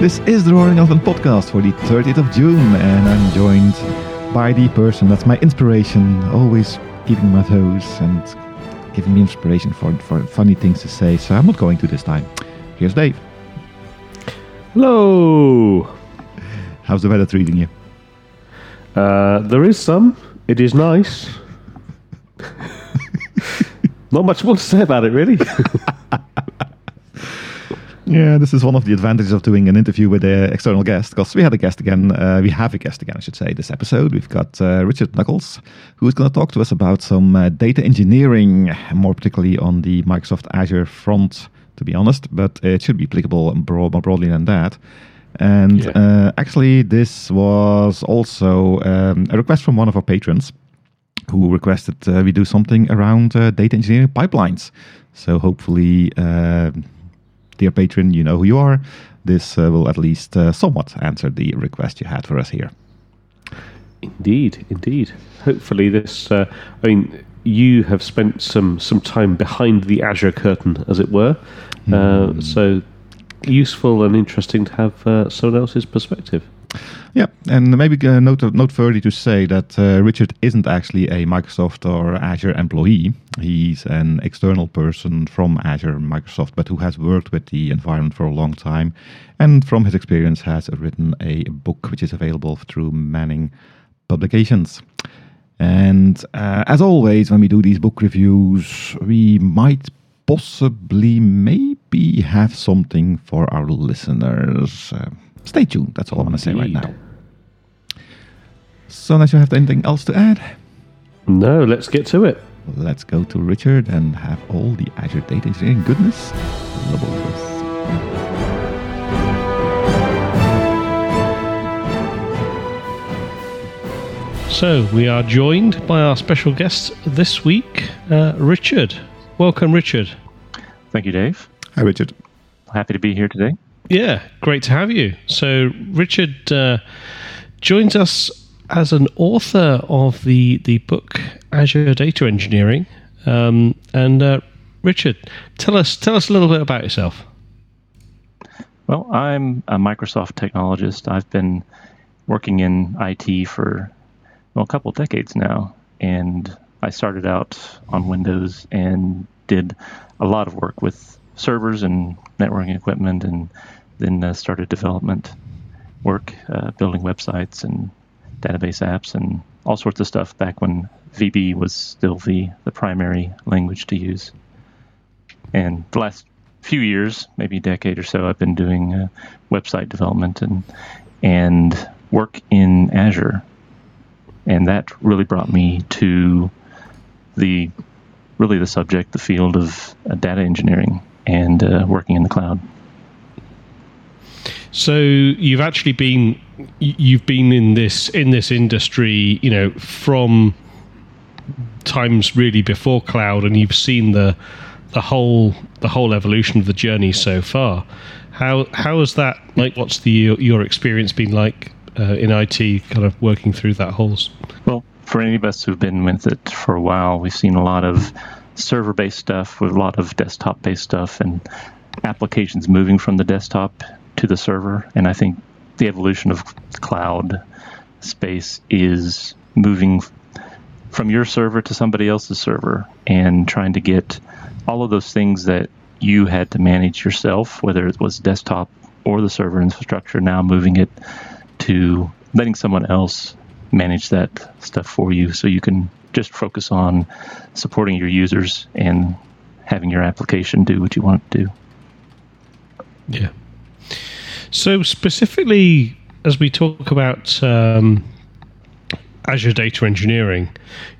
This is the Roaring Elephant podcast for the 30th of June, and I'm joined by the person that's my inspiration, always keeping my toes and giving me inspiration for, for funny things to say. So I'm not going to this time. Here's Dave. Hello. How's the weather treating you? Uh, there is some. It is nice. Not much more to say about it, really. Yeah, this is one of the advantages of doing an interview with an external guest because we had a guest again. Uh, we have a guest again, I should say, this episode. We've got uh, Richard Nuckolls, who is going to talk to us about some uh, data engineering, more particularly on the Microsoft Azure front, to be honest, but it should be applicable broad, more broadly than that. And Yeah. uh, actually, this was also um, a request from one of our patrons who requested uh, we do something around uh, data engineering pipelines. So hopefully, uh, dear patron, you know who you are. This uh, will at least uh, somewhat answer the request you had for us here. indeed, indeed. Hopefully, this. Uh, I mean, you have spent some some time behind the Azure curtain, as it were. Uh, so useful and interesting to have uh, someone else's perspective. Yeah, and maybe uh, note note further to say that uh, Richard isn't actually a Microsoft or Azure employee. He's an external person from Azure Microsoft, but who has worked with the environment for a long time, and from his experience has written a book which is available through Manning Publications. And uh, as always, when we do these book reviews, we might possibly maybe have something for our listeners. Uh, stay tuned. That's all I want to say right now. So, unless you have anything else to add, No, let's get to it. let's go to Richard and have all the Azure data engineering goodness lob over. So we are joined by our special guest this week, uh, Richard. Welcome, Richard. Thank you, Dave. Hi, Richard. Happy to be here today. Yeah, great to have you. So Richard uh, joins us as an author of the the book Azure Data Engineering. Um, and uh, Richard, tell us tell us a little bit about yourself. Well, I'm a Microsoft technologist. I've been working in IT for well, a couple decades now, and I started out on Windows and did a lot of work with servers and networking equipment, and then uh, started development work, uh, building websites and database apps and all sorts of stuff back when VB was still the, the primary language to use. And the last few years, maybe a decade or so, I've been doing uh, website development and and work in Azure, and that really brought me to the really the subject, the field of uh, data engineering and uh, working in the cloud. So you've actually been you've been in this in this industry, you know, from times really before cloud, and you've seen the the whole the whole evolution of the journey so far. How how has that like? What's the your experience been like uh, in IT, kind of working through that whole? Well, for any of us who've been with it for a while, we've seen a lot of server based stuff with a lot of desktop based stuff and applications moving from the desktop to the server. And I think the evolution of cloud space is moving from your server to somebody else's server and trying to get all of those things that you had to manage yourself, whether it was desktop or the server infrastructure, now moving it to letting someone else manage that stuff for you so you can just focus on supporting your users and having your application do what you want it to do. Yeah. So specifically, as we talk about um, Azure Data Engineering,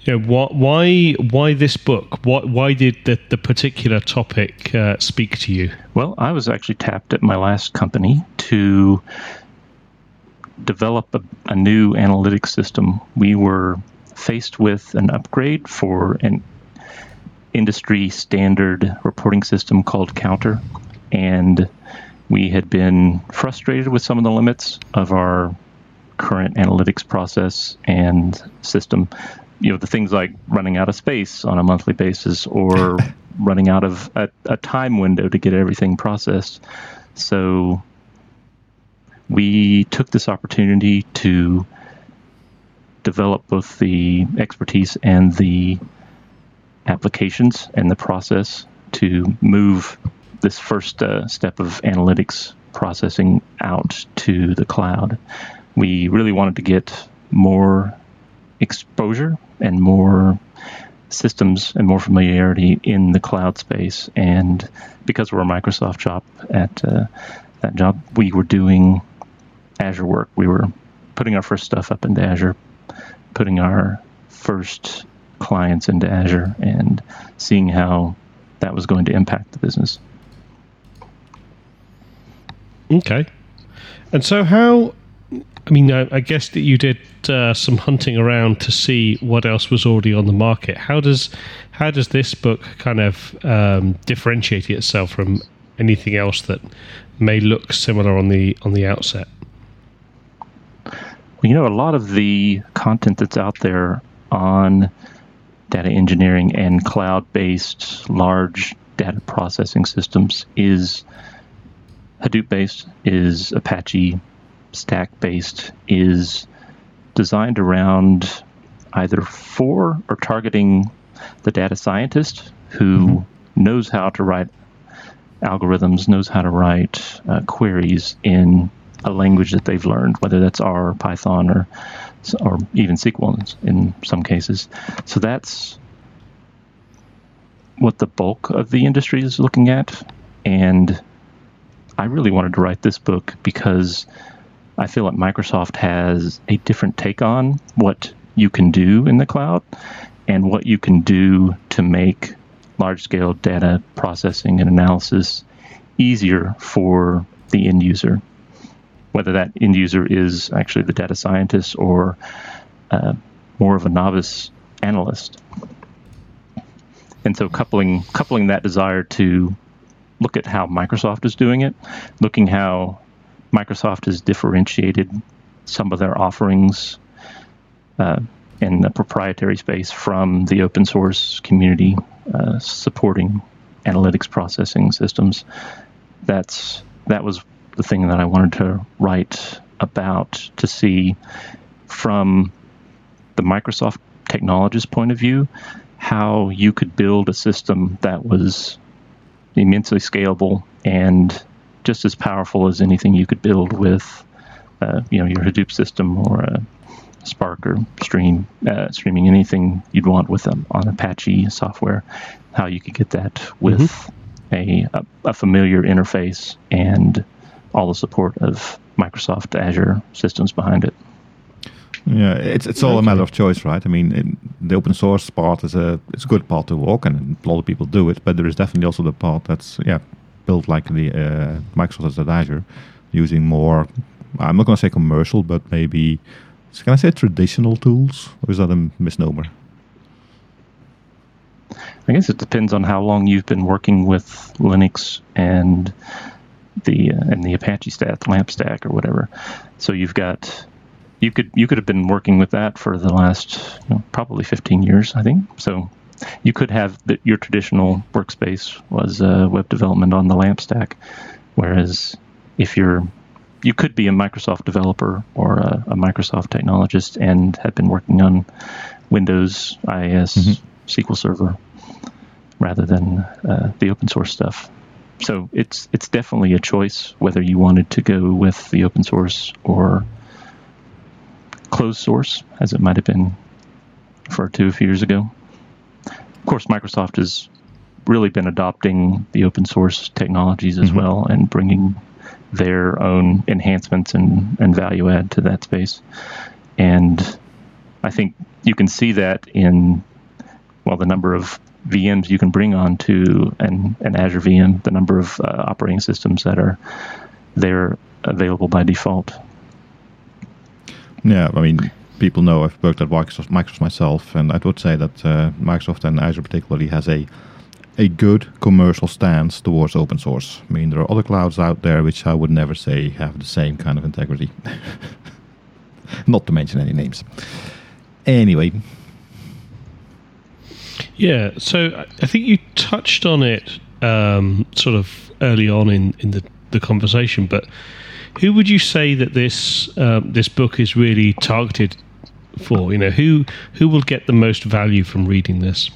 you know, what, why why this book? What why did the, the particular topic uh, speak to you? Well, I was actually tapped at my last company to develop a, a new analytics system. We were faced with an upgrade for an industry standard reporting system called Counter, and we had been frustrated with some of the limits of our current analytics process and system. You know, the things like running out of space on a monthly basis or running out of a, a time window to get everything processed. So we took this opportunity to develop both the expertise and the applications and the process to move this first uh, step of analytics processing out to the cloud. We really wanted to get more exposure and more systems and more familiarity in the cloud space. And because we're a Microsoft shop at uh, that job, we were doing Azure work. We were putting our first stuff up into Azure, putting our first clients into Azure, and seeing how that was going to impact the business. Okay. And so, how? I mean, I, I guess that you did uh, some hunting around to see what else was already on the market. How does how does this book kind of um, differentiate itself from anything else that may look similar on the on the outset? Well, you know, a lot of the content that's out there on data engineering and cloud-based large data processing systems is Hadoop based, is Apache stack based, is designed around either for or targeting the data scientist who mm-hmm. knows how to write algorithms, knows how to write uh, queries in a language that they've learned, whether that's R or Python or or even SQL in some cases. So that's what the bulk of the industry is looking at, and I really wanted to write this book because I feel like Microsoft has a different take on what you can do in the cloud and what you can do to make large scale data processing and analysis easier for the end user, whether that end user is actually the data scientist or uh, more of a novice analyst. And so coupling coupling that desire to look at how Microsoft is doing it, looking how Microsoft has differentiated some of their offerings uh, in the proprietary space from the open source community uh, supporting analytics processing systems. That's that was the thing that I wanted to write about to see from the Microsoft technologist point of view how you could build a system that was immensely scalable and just as powerful as anything you could build with, uh, you know, your Hadoop system or a Spark or Stream, uh, streaming anything you'd want with them on Apache software. How you could get that with mm-hmm. a, a, a familiar interface and all the support of Microsoft Azure systems behind it. Yeah, it's it's all okay. a matter of choice, right? I mean, it, the open source part is a it's a good part to walk, and a lot of people do it. But there is definitely also the part that's yeah built like the uh, Microsoft Azure, using more. I'm not going to say commercial, but maybe can I say traditional tools, or is that a misnomer? I guess it depends on how long you've been working with Linux and the uh, and the Apache stack, LAMP stack, or whatever. So you've got you could you could have been working with that for the last you know, probably 15 years, I think. So you could have the, your traditional workspace was uh, web development on the LAMP stack, whereas if you're you could be a Microsoft developer or a, a Microsoft technologist and have been working on Windows, IIS, mm-hmm. SQL Server, rather than uh, the open source stuff. So it's it's definitely a choice whether you wanted to go with the open source or closed source, as it might have been referred to a few years ago. Of course, Microsoft has really been adopting the open source technologies as mm-hmm. well and bringing their own enhancements and, and value add to that space. And I think you can see that in, well, the number of VMs you can bring onto an, an Azure VM, the number of uh, operating systems that are there available by default. Yeah, I mean, people know I've worked at Microsoft, Microsoft myself, and I would say that uh, Microsoft and Azure particularly has a a good commercial stance towards open source. I mean, there are other clouds out there which I would never say have the same kind of integrity. Not to mention any names. Anyway. Yeah, so I think you touched on it um, sort of early on in, in the, the conversation, but who would you say that this um, this book is really targeted for? You know, who who will get the most value from reading this?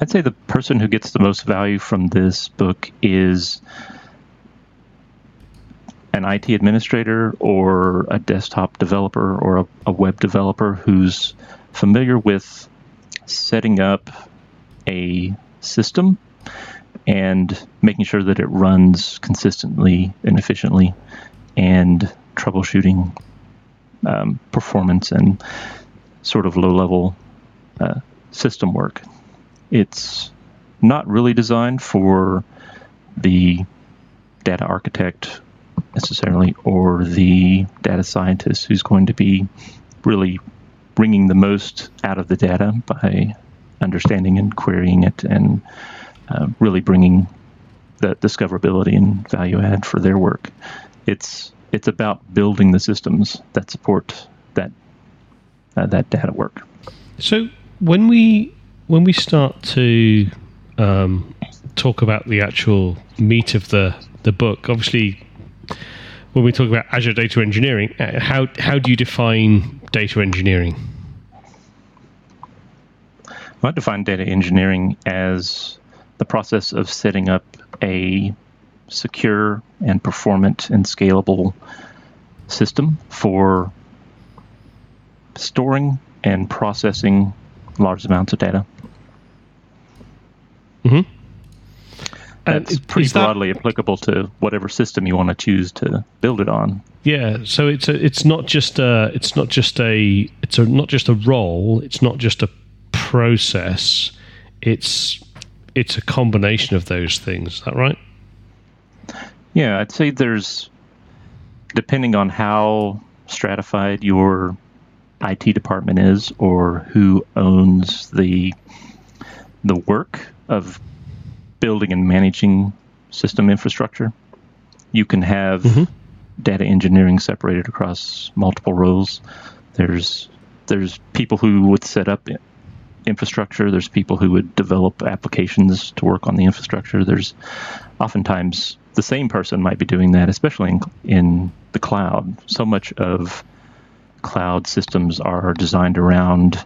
I'd say the person who gets the most value from this book is an IT administrator or a desktop developer or a, a web developer who's familiar with setting up a system and making sure that it runs consistently and efficiently and troubleshooting um, performance and sort of low level uh, system work. It's not really designed for the data architect necessarily or the data scientist who's going to be really bringing the most out of the data by understanding and querying it and uh, really bringing the discoverability and value add for their work. It's it's about building the systems that support that uh, that data work. So when we when we start to um, talk about the actual meat of the the book, obviously, when we talk about Azure data engineering, uh, how how do you define data engineering? I define data engineering as the process of setting up a secure and performant and scalable system for storing and processing large amounts of data. Mm-hmm. That's pretty broadly that, applicable to whatever system you want to choose to build it on. Yeah, so it's a, it's not just a it's not just a it's a, not just a role. It's not just a process. It's it's a combination of those things. Is that right? Yeah, I'd say there's depending on how stratified your IT department is or who owns the the work of building and managing system infrastructure. You can have mm-hmm. data engineering separated across multiple roles. There's there's people who would set up infrastructure. There's people who would develop applications to work on the infrastructure. There's oftentimes the same person might be doing that, especially in, in the cloud. So much of cloud systems are designed around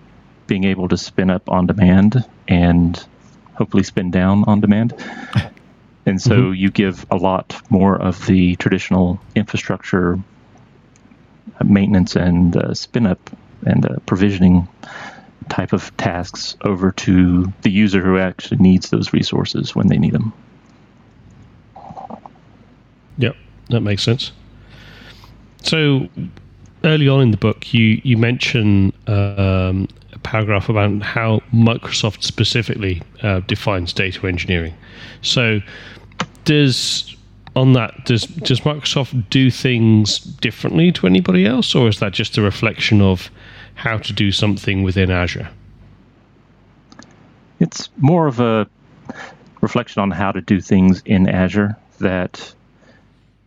being able to spin up on demand and hopefully spin down on demand. And so mm-hmm. you give a lot more of the traditional infrastructure maintenance and uh, spin up and uh, provisioning type of tasks over to the user who actually needs those resources when they need them. Yep, that makes sense. So early on in the book, you you mention um, a paragraph about how Microsoft specifically uh, defines data engineering. So, does on that does does Microsoft do things differently to anybody else, or is that just a reflection of how to do something within Azure? It's more of a reflection on how to do things in Azure. That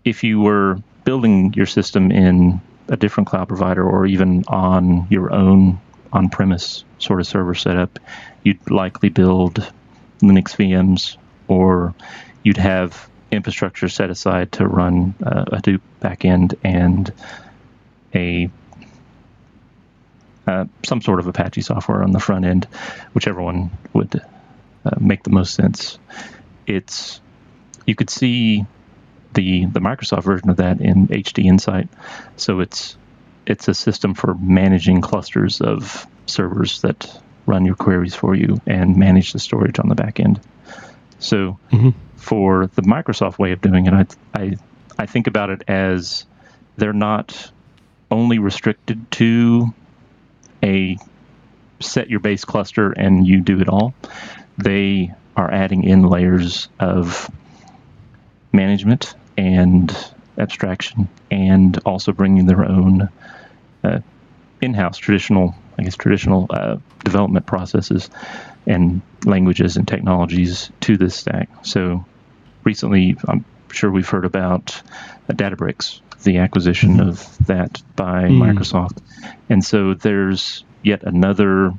if you were building your system in a different cloud provider or even on your own on premise sort of server setup, you'd likely build Linux VMs or you'd have infrastructure set aside to run uh, a Hadoop backend and a uh, some sort of Apache software on the front end, whichever one would uh, make the most sense. It's you could see the the Microsoft version of that in HD Insight. So it's it's a system for managing clusters of servers that run your queries for you and manage the storage on the back end. So mm-hmm. for the Microsoft way of doing it, I, I I think about it as they're not only restricted to a set your base cluster and you do it all. They are adding in layers of management and abstraction, and also bringing their own uh, in-house traditional, I guess, traditional uh, development processes and languages and technologies to this stack. So recently, I'm sure we've heard about uh, Databricks, the acquisition mm-hmm. of that by mm. Microsoft, and so there's yet another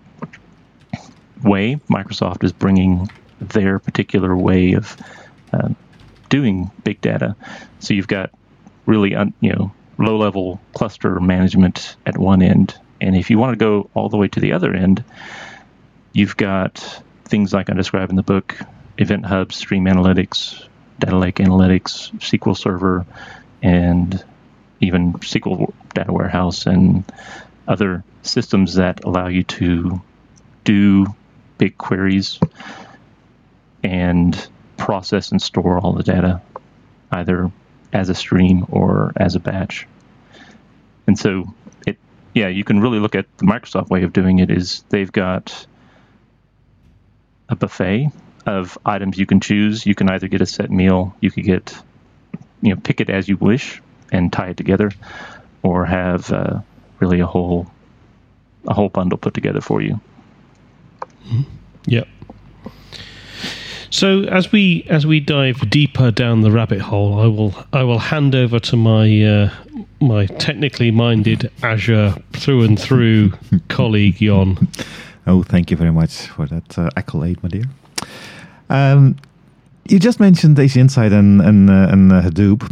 way Microsoft is bringing their particular way of uh, doing big data. So you've got really un, you know low level cluster management at one end, and if you want to go all the way to the other end, you've got things like I describe in the book: Event Hub, Stream Analytics, Data Lake Analytics, SQL Server, and even SQL Data Warehouse and other systems that allow you to do big queries and process and store all the data either as a stream or as a batch. And so it yeah, you can really look at the Microsoft way of doing it is they've got a buffet of items you can choose. You can either get a set meal, you could get you know pick it as you wish and tie it together, or have uh, really a whole a whole bundle put together for you. Mm-hmm. Yep. So as we as we dive deeper down the rabbit hole, I will I will hand over to my uh, my technically minded Azure through and through colleague Jon. Oh, thank you very much for that uh, accolade, my dear. Um, you just mentioned HDInsight and and, uh, and uh, Hadoop,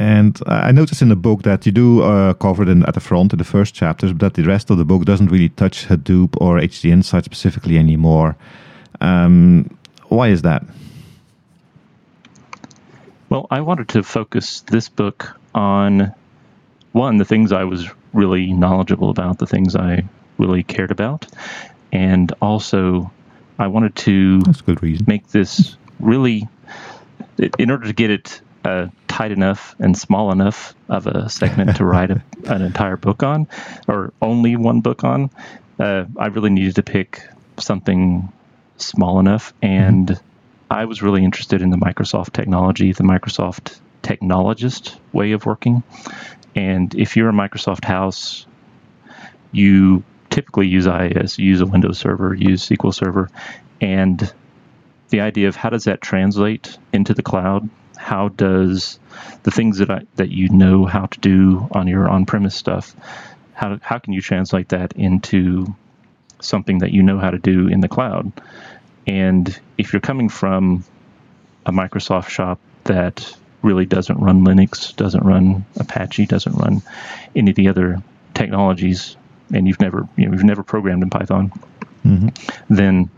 and I noticed in the book that you do uh, cover it in, at the front in the first chapters, but that the rest of the book doesn't really touch Hadoop or HDInsight specifically anymore. Um, why is that? Well, I wanted to focus this book on one, the things I was really knowledgeable about, the things I really cared about, and also I wanted to That's good reason. make this really, in order to get it uh, tight enough and small enough of a segment to write a, an entire book on, or only one book on, uh, I really needed to pick something small enough. And mm-hmm. I was really interested in the Microsoft technology, the Microsoft technologist way of working. And if you're a Microsoft house, you typically use IIS, use a Windows server, use SQL Server, and the idea of how does that translate into the cloud? How does the things that I, that you know how to do on your on-premise stuff, how how can you translate that into something that you know how to do in the cloud? And if you're coming from a Microsoft shop that really doesn't run Linux, doesn't run Apache, doesn't run any of the other technologies, and you've never you know you've never programmed in Python, mm-hmm. then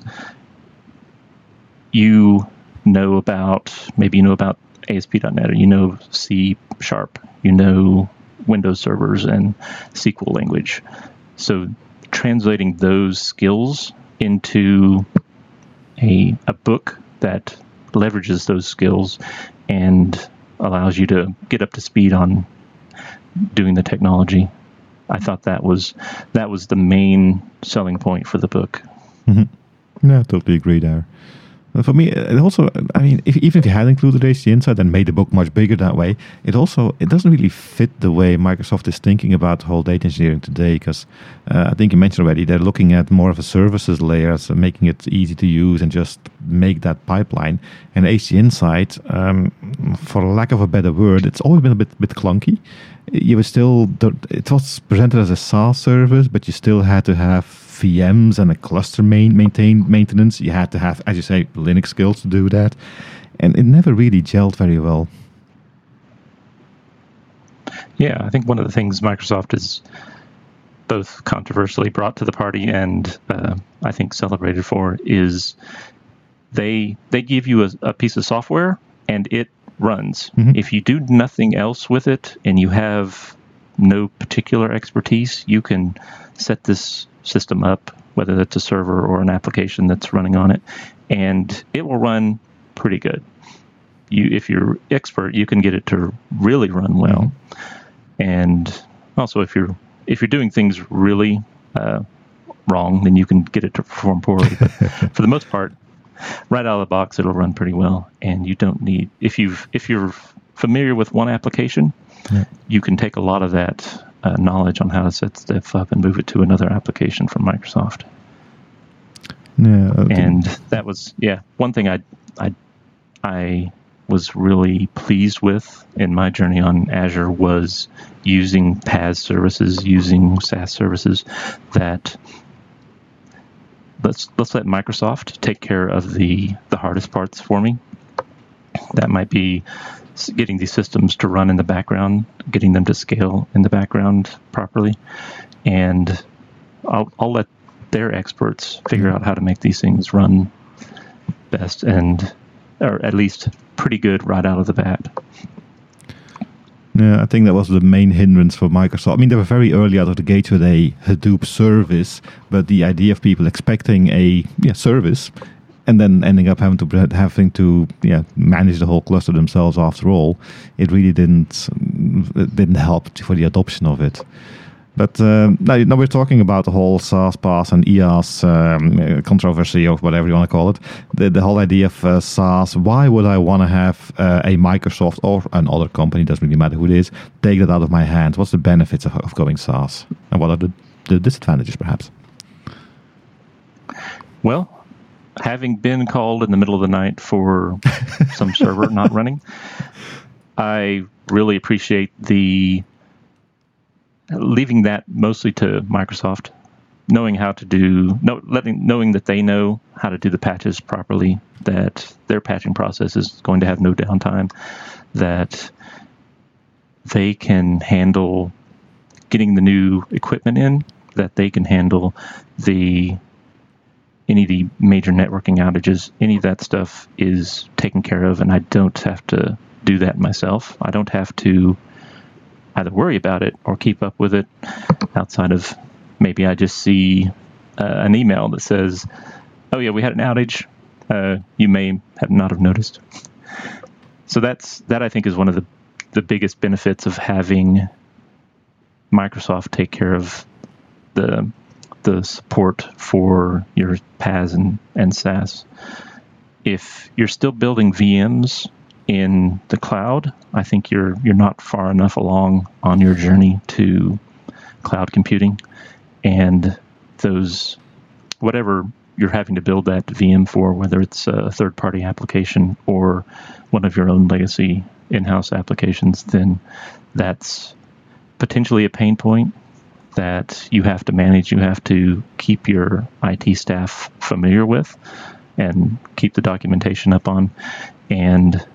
you know about maybe you know about ASP.NET or you know C sharp, you know Windows servers and SQL language. So translating those skills into a, a book that leverages those skills and allows you to get up to speed on doing the technology. I thought that was that was the main selling point for the book. Mm-hmm. I totally agree there for me, it also, I mean, if, even if you had included HDInsight and made the book much bigger that way, it also it doesn't really fit the way Microsoft is thinking about whole data engineering today. Because uh, I think you mentioned already, they're looking at more of a services layer, so making it easy to use and just make that pipeline. And HDInsight, um, for lack of a better word, it's always been a bit bit clunky. You were still it was presented as a SaaS service, but you still had to have VMs and a cluster main maintain maintenance. You had to have, as you say, Linux skills to do that, and it never really gelled very well. Yeah, I think one of the things Microsoft has both controversially brought to the party and uh, I think celebrated for is they they give you a, a piece of software and it runs. Mm-hmm. If you do nothing else with it and you have no particular expertise, you can set this system up, whether that's a server or an application that's running on it, and it will run pretty good. You, if you're expert, you can get it to really run well, and also if you're if you're doing things really uh, wrong, then you can get it to perform poorly. But for the most part, right out of the box, it'll run pretty well, and you don't need if you've if you're familiar with one application, yeah. you can take a lot of that uh, knowledge on how to set stuff up and move it to another application from Microsoft. Yeah, and that was yeah one thing I I I was really pleased with in my journey on Azure was using PaaS services, using SaaS services that let's let's let Microsoft take care of the the hardest parts for me, That might be getting these systems to run in the background, getting them to scale in the background properly, and I'll, I'll let their experts figure out how to make these things run best and or at least pretty good right out of the bat. Yeah, I think that was the main hindrance for Microsoft. I mean, they were very early out of the gate with a Hadoop service, but the idea of people expecting a yeah, service and then ending up having to having to yeah manage the whole cluster themselves after all, it really didn't it didn't help for the adoption of it. But uh, now, we're talking about the whole SaaS PaaS and IaaS um, controversy or whatever you want to call it. The, the whole idea of uh, SaaS. Why would I want to have uh, a Microsoft or another company, doesn't really matter who it is, take that out of my hands? What's the benefits of, of going SaaS? And what are the, the disadvantages, perhaps? Well, having been called in the middle of the night for some server not running, I really appreciate the leaving that mostly to Microsoft, knowing how to do, know, letting, knowing that they know how to do the patches properly, that their patching process is going to have no downtime, that they can handle getting the new equipment in, that they can handle the any of the major networking outages, any of that stuff is taken care of, and I don't have to do that myself. I don't have to either worry about it or keep up with it outside of maybe I just see uh, an email that says, "Oh yeah, we had an outage. Uh, you may have not have noticed." So that's that. I think is one of the the biggest benefits of having Microsoft take care of the the support for your PaaS and, and SaaS. If you're still building VMs in the cloud, I think you're you're not far enough along on your journey to cloud computing, and those whatever you're having to build that VM for, whether it's a third party application or one of your own legacy in house applications, then that's potentially a pain point that you have to manage. You have to keep your IT staff familiar with and keep the documentation up on. And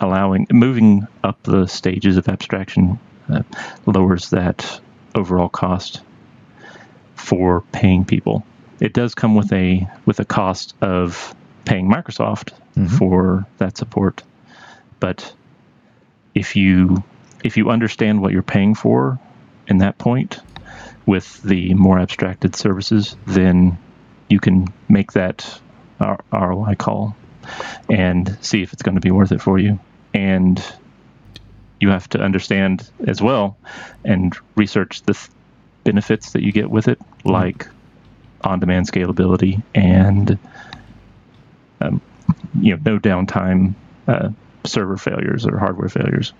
allowing moving up the stages of abstraction uh, lowers that overall cost for paying people. It does come with a with a cost of paying Microsoft mm-hmm. for that support, but if you if you understand what you're paying for in that point with the more abstracted services, then you can make that ROI call and see if it's going to be worth it for you. And you have to understand as well and research the th- benefits that you get with it, mm-hmm. like on-demand scalability and um, you know no downtime uh, server failures or hardware failures.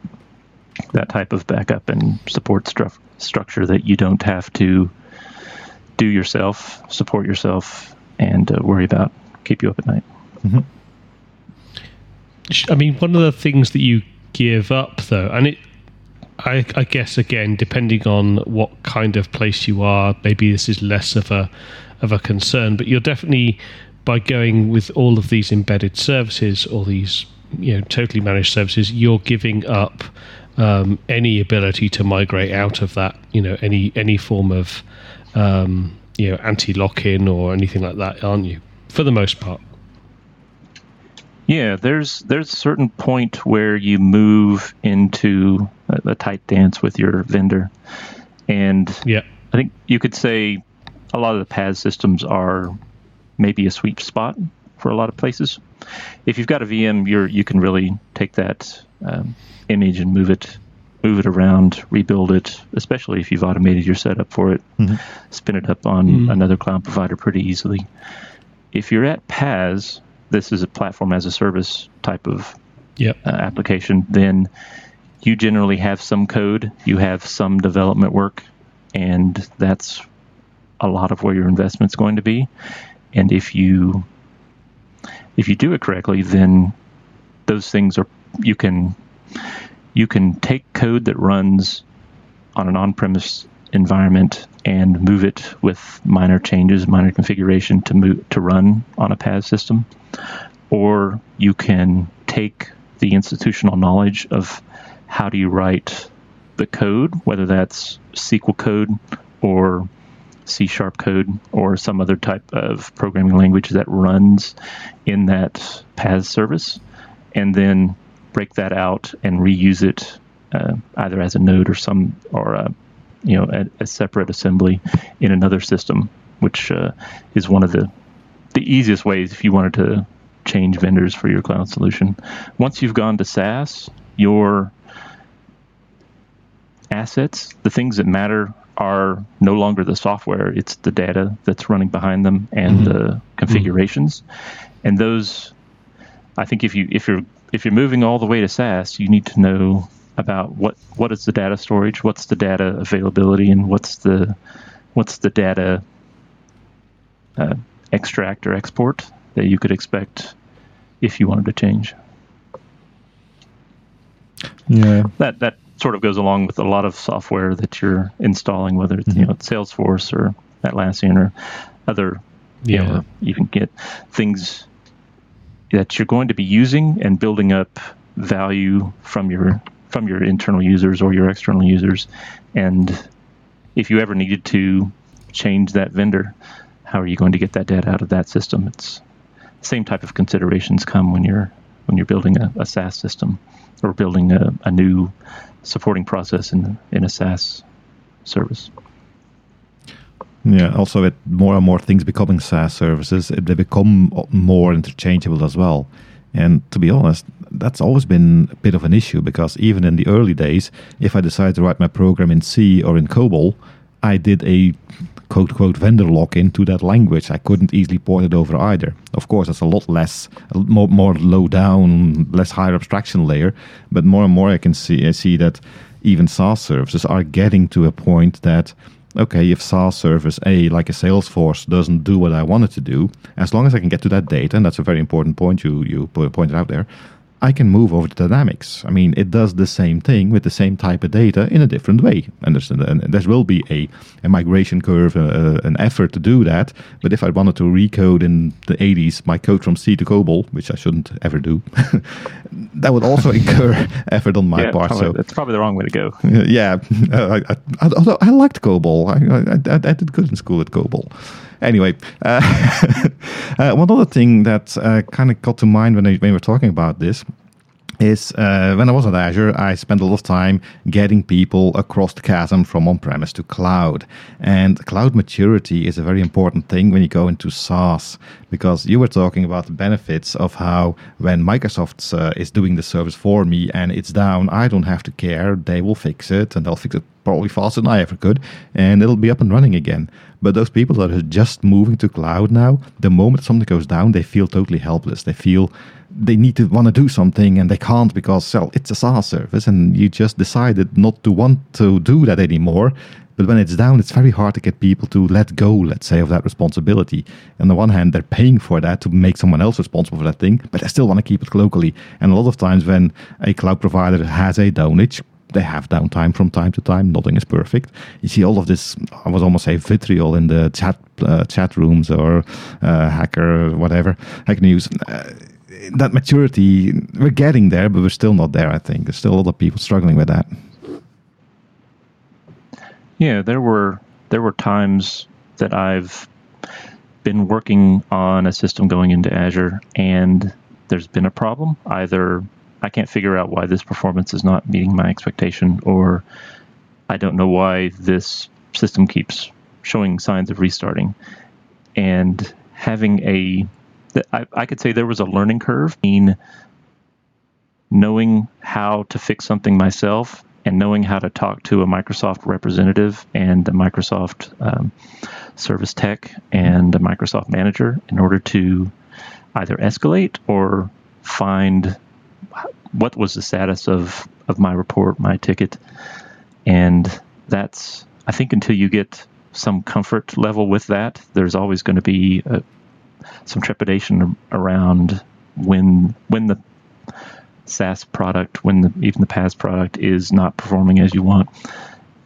That type of backup and support stru- structure that you don't have to do yourself, support yourself, and uh, worry about keep you up at night. Mm-hmm. I mean, one of the things that you give up, though, and it, I, I, guess again, depending on what kind of place you are, maybe this is less of a of a concern. But you're definitely by going with all of these embedded services or these you know totally managed services, you're giving up um, any ability to migrate out of that. You know, any any form of um, you know anti lock in or anything like that, aren't you? For the most part. Yeah, there's there's a certain point where you move into a, a tight dance with your vendor, and yeah, I think you could say a lot of the PaaS systems are maybe a sweet spot for a lot of places. If you've got a VM, you're you can really take that um, image and move it move it around, rebuild it, especially if you've automated your setup for it, mm-hmm. spin it up on mm-hmm. another cloud provider pretty easily. If you're at PaaS, this is a platform as a service type of yep. uh, application, then you generally have some code, you have some development work, and that's a lot of where your investment's going to be. And if you if you do it correctly, then those things are you can you can take code that runs on an on-premise environment and move it with minor changes, minor configuration to move to run on a PaaS system, or you can take the institutional knowledge of how do you write the code, whether that's SQL code or C sharp code or some other type of programming language that runs in that PaaS service, and then break that out and reuse it uh, either as a node or some or a, you know a, a separate assembly in another system, which uh, is one of the the easiest ways if you wanted to change vendors for your cloud solution. Once you've gone to SaaS, your assets, the things that matter are no longer the software, it's the data that's running behind them and mm-hmm. the configurations. Mm-hmm. And those I think if you if you're if you're moving all the way to SaaS, you need to know about what what is the data storage, what's the data availability, and what's the what's the data uh, extract or export that you could expect if you wanted to change. Yeah, that that sort of goes along with a lot of software that you're installing, whether it's mm-hmm. you know Salesforce or Atlassian or other. Yeah, you, know, you can get things that you're going to be using and building up value from your from your internal users or your external users. And if you ever needed to change that vendor, how are you going to get that data out of that system? It's the same type of considerations come when you're when you're building a, a SaaS system or building a, a new supporting process in in a SaaS service. Yeah, also with more and more things becoming SaaS services, they become more interchangeable as well. And to be honest, that's always been a bit of an issue because even in the early days, if I decided to write my program in C or in COBOL, I did a quote quote vendor lock into that language. I couldn't easily port it over either. Of course, that's a lot less, more, more low down, less higher abstraction layer. But more and more, I can see I see that even SaaS services are getting to a point that okay, if SaaS service A, like a Salesforce, doesn't do what I want it to do, as long as I can get to that data, and that's a very important point you you pointed out there, I can move over to Dynamics. I mean, it does the same thing with the same type of data in a different way. And there's, and there will be a, a migration curve, uh, an effort to do that. But if I wanted to recode in the 80s my code from C to COBOL, which I shouldn't ever do, that would also incur effort on my yeah, part. Probably, so that's probably the wrong way to go. Yeah, uh, I, I, although I liked COBOL, I, I, I did good in school at COBOL. Anyway, uh, uh, one other thing that uh, kind of got to mind when, I, when we were talking about this is uh, when I was at Azure, I spent a lot of time getting people across the chasm from on premise to cloud. And cloud maturity is a very important thing when you go into SaaS, because you were talking about the benefits of how when Microsoft uh, is doing the service for me and it's down, I don't have to care. They will fix it and they'll fix it probably faster than I ever could, and it'll be up and running again. But those people that are just moving to cloud now, the moment something goes down, they feel totally helpless. They feel they need to want to do something and they can't because well, it's a SaaS service and you just decided not to want to do that anymore. But when it's down, it's very hard to get people to let go, let's say, of that responsibility. On the one hand, they're paying for that to make someone else responsible for that thing, but they still want to keep it locally. And a lot of times, when a cloud provider has a downage, they have downtime from time to time. Nothing is perfect. You see all of this. I was almost say vitriol in the chat uh, chat rooms or uh, hacker whatever hack news. Uh, that maturity, we're getting there, but we're still not there. I think there's still a lot of people struggling with that. Yeah, there were there were times that I've been working on a system going into Azure, and there's been a problem. Either I can't figure out why this performance is not meeting my expectation, or I don't know why this system keeps showing signs of restarting. And having a I, I could say there was a learning curve in knowing how to fix something myself and knowing how to talk to a Microsoft representative and a Microsoft um, service tech and a Microsoft manager in order to either escalate or find what was the status of, of my report, my ticket. And that's, I think, until you get some comfort level with that, there's always going to be a, some trepidation around when when the SaaS product, when the, even the PaaS product is not performing as you want,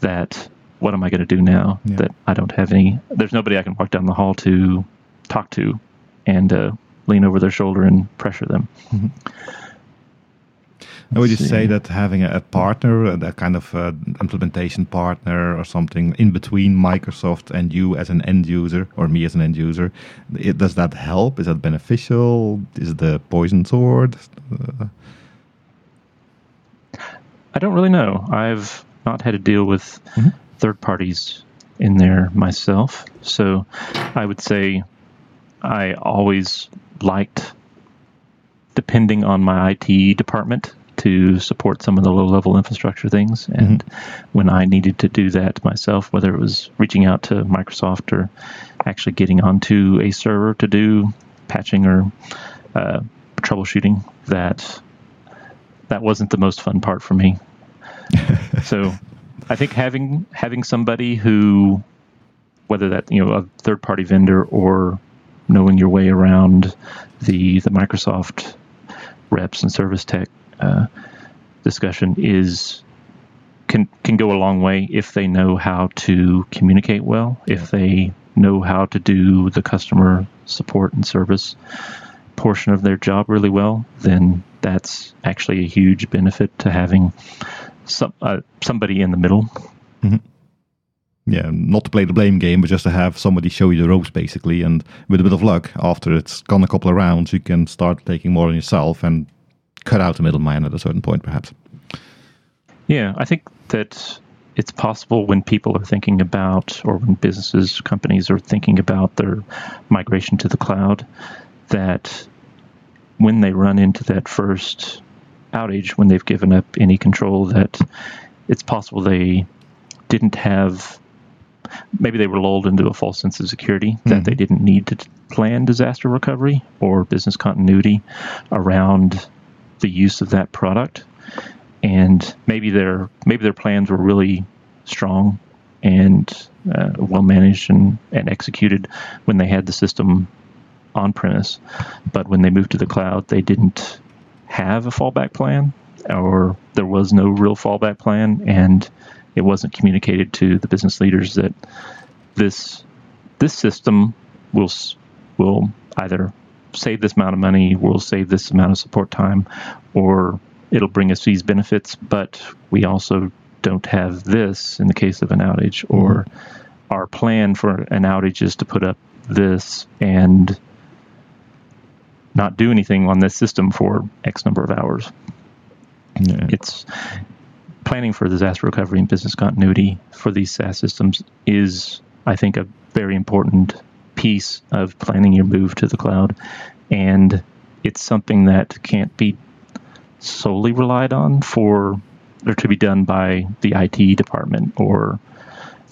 that what am I going to do now yeah. that I don't have any? There's nobody I can walk down the hall to talk to and uh, lean over their shoulder and pressure them. Mm-hmm. And would you say that having a, partner, a, kind of uh, implementation partner or something in between Microsoft and you as an end user, or me as an end user, it, does that help? Is that beneficial? Is it the poison sword? Uh, I don't really know. I've not had to deal with mm-hmm. third parties in there myself. So I would say I always liked depending on my IT department to support some of the low level infrastructure things. And mm-hmm. when I needed to do that myself, whether it was reaching out to Microsoft or actually getting onto a server to do patching or uh, troubleshooting, that that wasn't the most fun part for me. so I think having having somebody who, whether that you know a third party vendor or knowing your way around the the Microsoft reps and service tech uh, discussion is can can go a long way if they know how to communicate well, if they know how to do the customer support and service portion of their job really well, then that's actually a huge benefit to having some uh, somebody in the middle. Mm-hmm. Yeah, not to play the blame game, but just to have somebody show you the ropes, basically. And with a bit of luck, after it's gone a couple of rounds, you can start taking more on yourself and cut out the middleman at a certain point, perhaps. Yeah, I think that it's possible when people are thinking about, or when businesses, companies are thinking about their migration to the cloud, that when they run into that first outage, when they've given up any control, that it's possible they didn't have maybe they were lulled into a false sense of security that mm-hmm. they didn't need to plan disaster recovery or business continuity around the use of that product. And maybe their maybe their plans were really strong and uh, well managed and, and executed when they had the system on premise but when they moved to the cloud they didn't have a fallback plan or there was no real fallback plan and it wasn't communicated to the business leaders that this this system will will either save this amount of money, we'll save this amount of support time, or it'll bring us these benefits, but we also don't have this in the case of an outage, or mm-hmm. our plan for an outage is to put up this and not do anything on this system for X number of hours. Yeah. It's planning for disaster recovery and business continuity for these SaaS systems is, I think, a very important piece of planning your move to the cloud. And it's something that can't be solely relied on for or to be done by the IT department or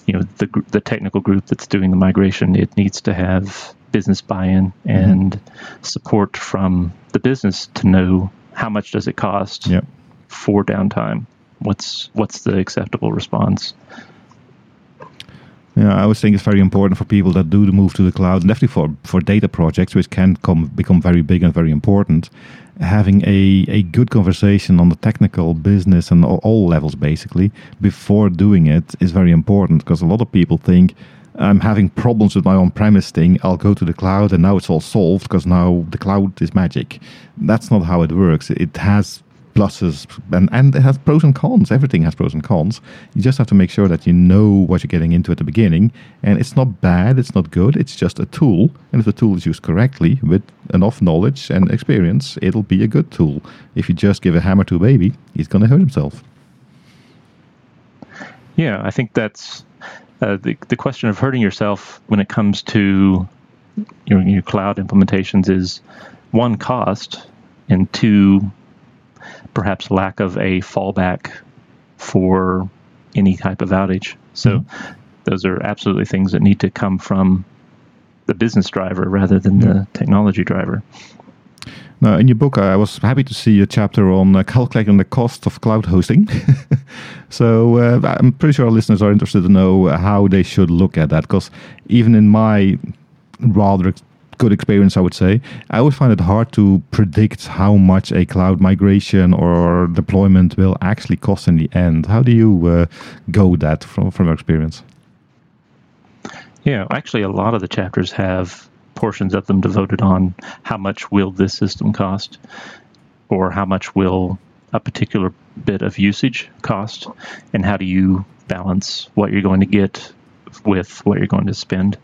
you know the the technical group that's doing the migration. It needs to have business buy-in mm-hmm. and mm-hmm. support from the business to know how much does it cost yep. for downtime what's what's the acceptable response? Yeah, I always think it's very important for people that do the move to the cloud, and definitely for, for data projects, which can come become very big and very important. Having a, a good conversation on the technical, business, and all, all levels basically before doing it is very important because a lot of people think I'm having problems with my on-premise thing. I'll go to the cloud, and now it's all solved because now the cloud is magic. That's not how it works. It has pluses and, and it has pros and cons. Everything has pros and cons. You just have to make sure that you know what you're getting into at the beginning. And it's not bad, it's not good, it's just a tool. And if the tool is used correctly with enough knowledge and experience, it'll be a good tool. If you just give a hammer to a baby, he's going to hurt himself. Yeah, I think that's uh, the, the question of hurting yourself when it comes to your, your cloud implementations is one, cost, and two, perhaps lack of a fallback for any type of outage. So mm-hmm. those are absolutely things that need to come from the business driver rather than the mm-hmm. technology driver. Now, in your book, I was happy to see a chapter on uh, calculating the cost of cloud hosting. so uh, I'm pretty sure our listeners are interested to know how they should look at that, because even in my rather good experience, I would say. I always find it hard to predict how much a cloud migration or deployment will actually cost in the end. How do you uh, go that from, from your experience? Yeah, actually, a lot of the chapters have portions of them devoted on how much will this system cost or how much will a particular bit of usage cost, and how do you balance what you're going to get with what you're going to spend.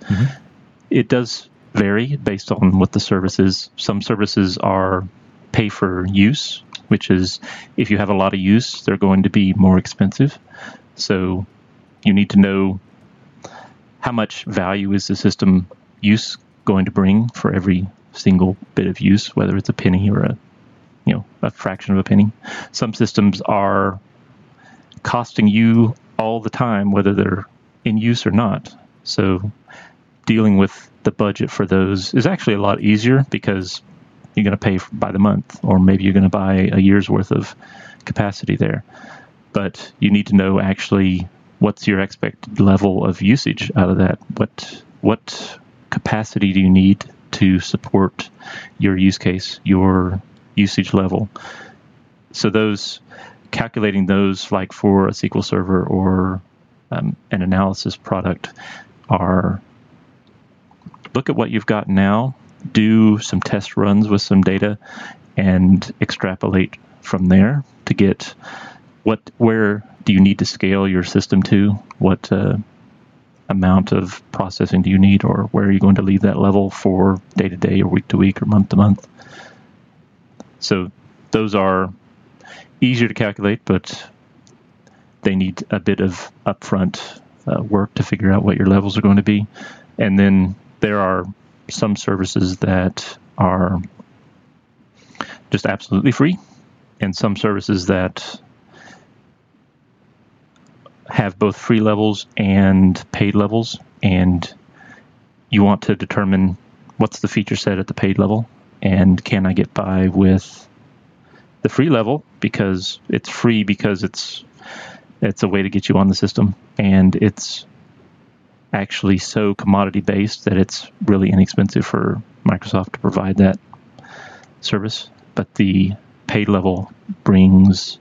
It does vary based on what the service is. Some services are pay for use, which is if you have a lot of use, they're going to be more expensive. So you need to know how much value is the system use going to bring for every single bit of use, whether it's a penny or a you know a fraction of a penny. Some systems are costing you all the time, whether they're in use or not. So dealing with the budget for those is actually a lot easier because you're going to pay by the month, or maybe you're going to buy a year's worth of capacity there. But you need to know actually what's your expected level of usage out of that. What what capacity do you need to support your use case, your usage level? So those calculating those, like for a SQL Server or um, an analysis product, are look at what you've got now, do some test runs with some data, and extrapolate from there to get what where do you need to scale your system to? What uh, amount of processing do you need, or where are you going to leave that level for day to day, or week to week, or month to month? So those are easier to calculate, but they need a bit of upfront uh, work to figure out what your levels are going to be. And then there are some services that are just absolutely free, and some services that have both free levels and paid levels. And you want to determine what's the feature set at the paid level, and can I get by with the free level because it's free because it's it's a way to get you on the system and it's actually so commodity based that it's really inexpensive for Microsoft to provide that service. But the paid level brings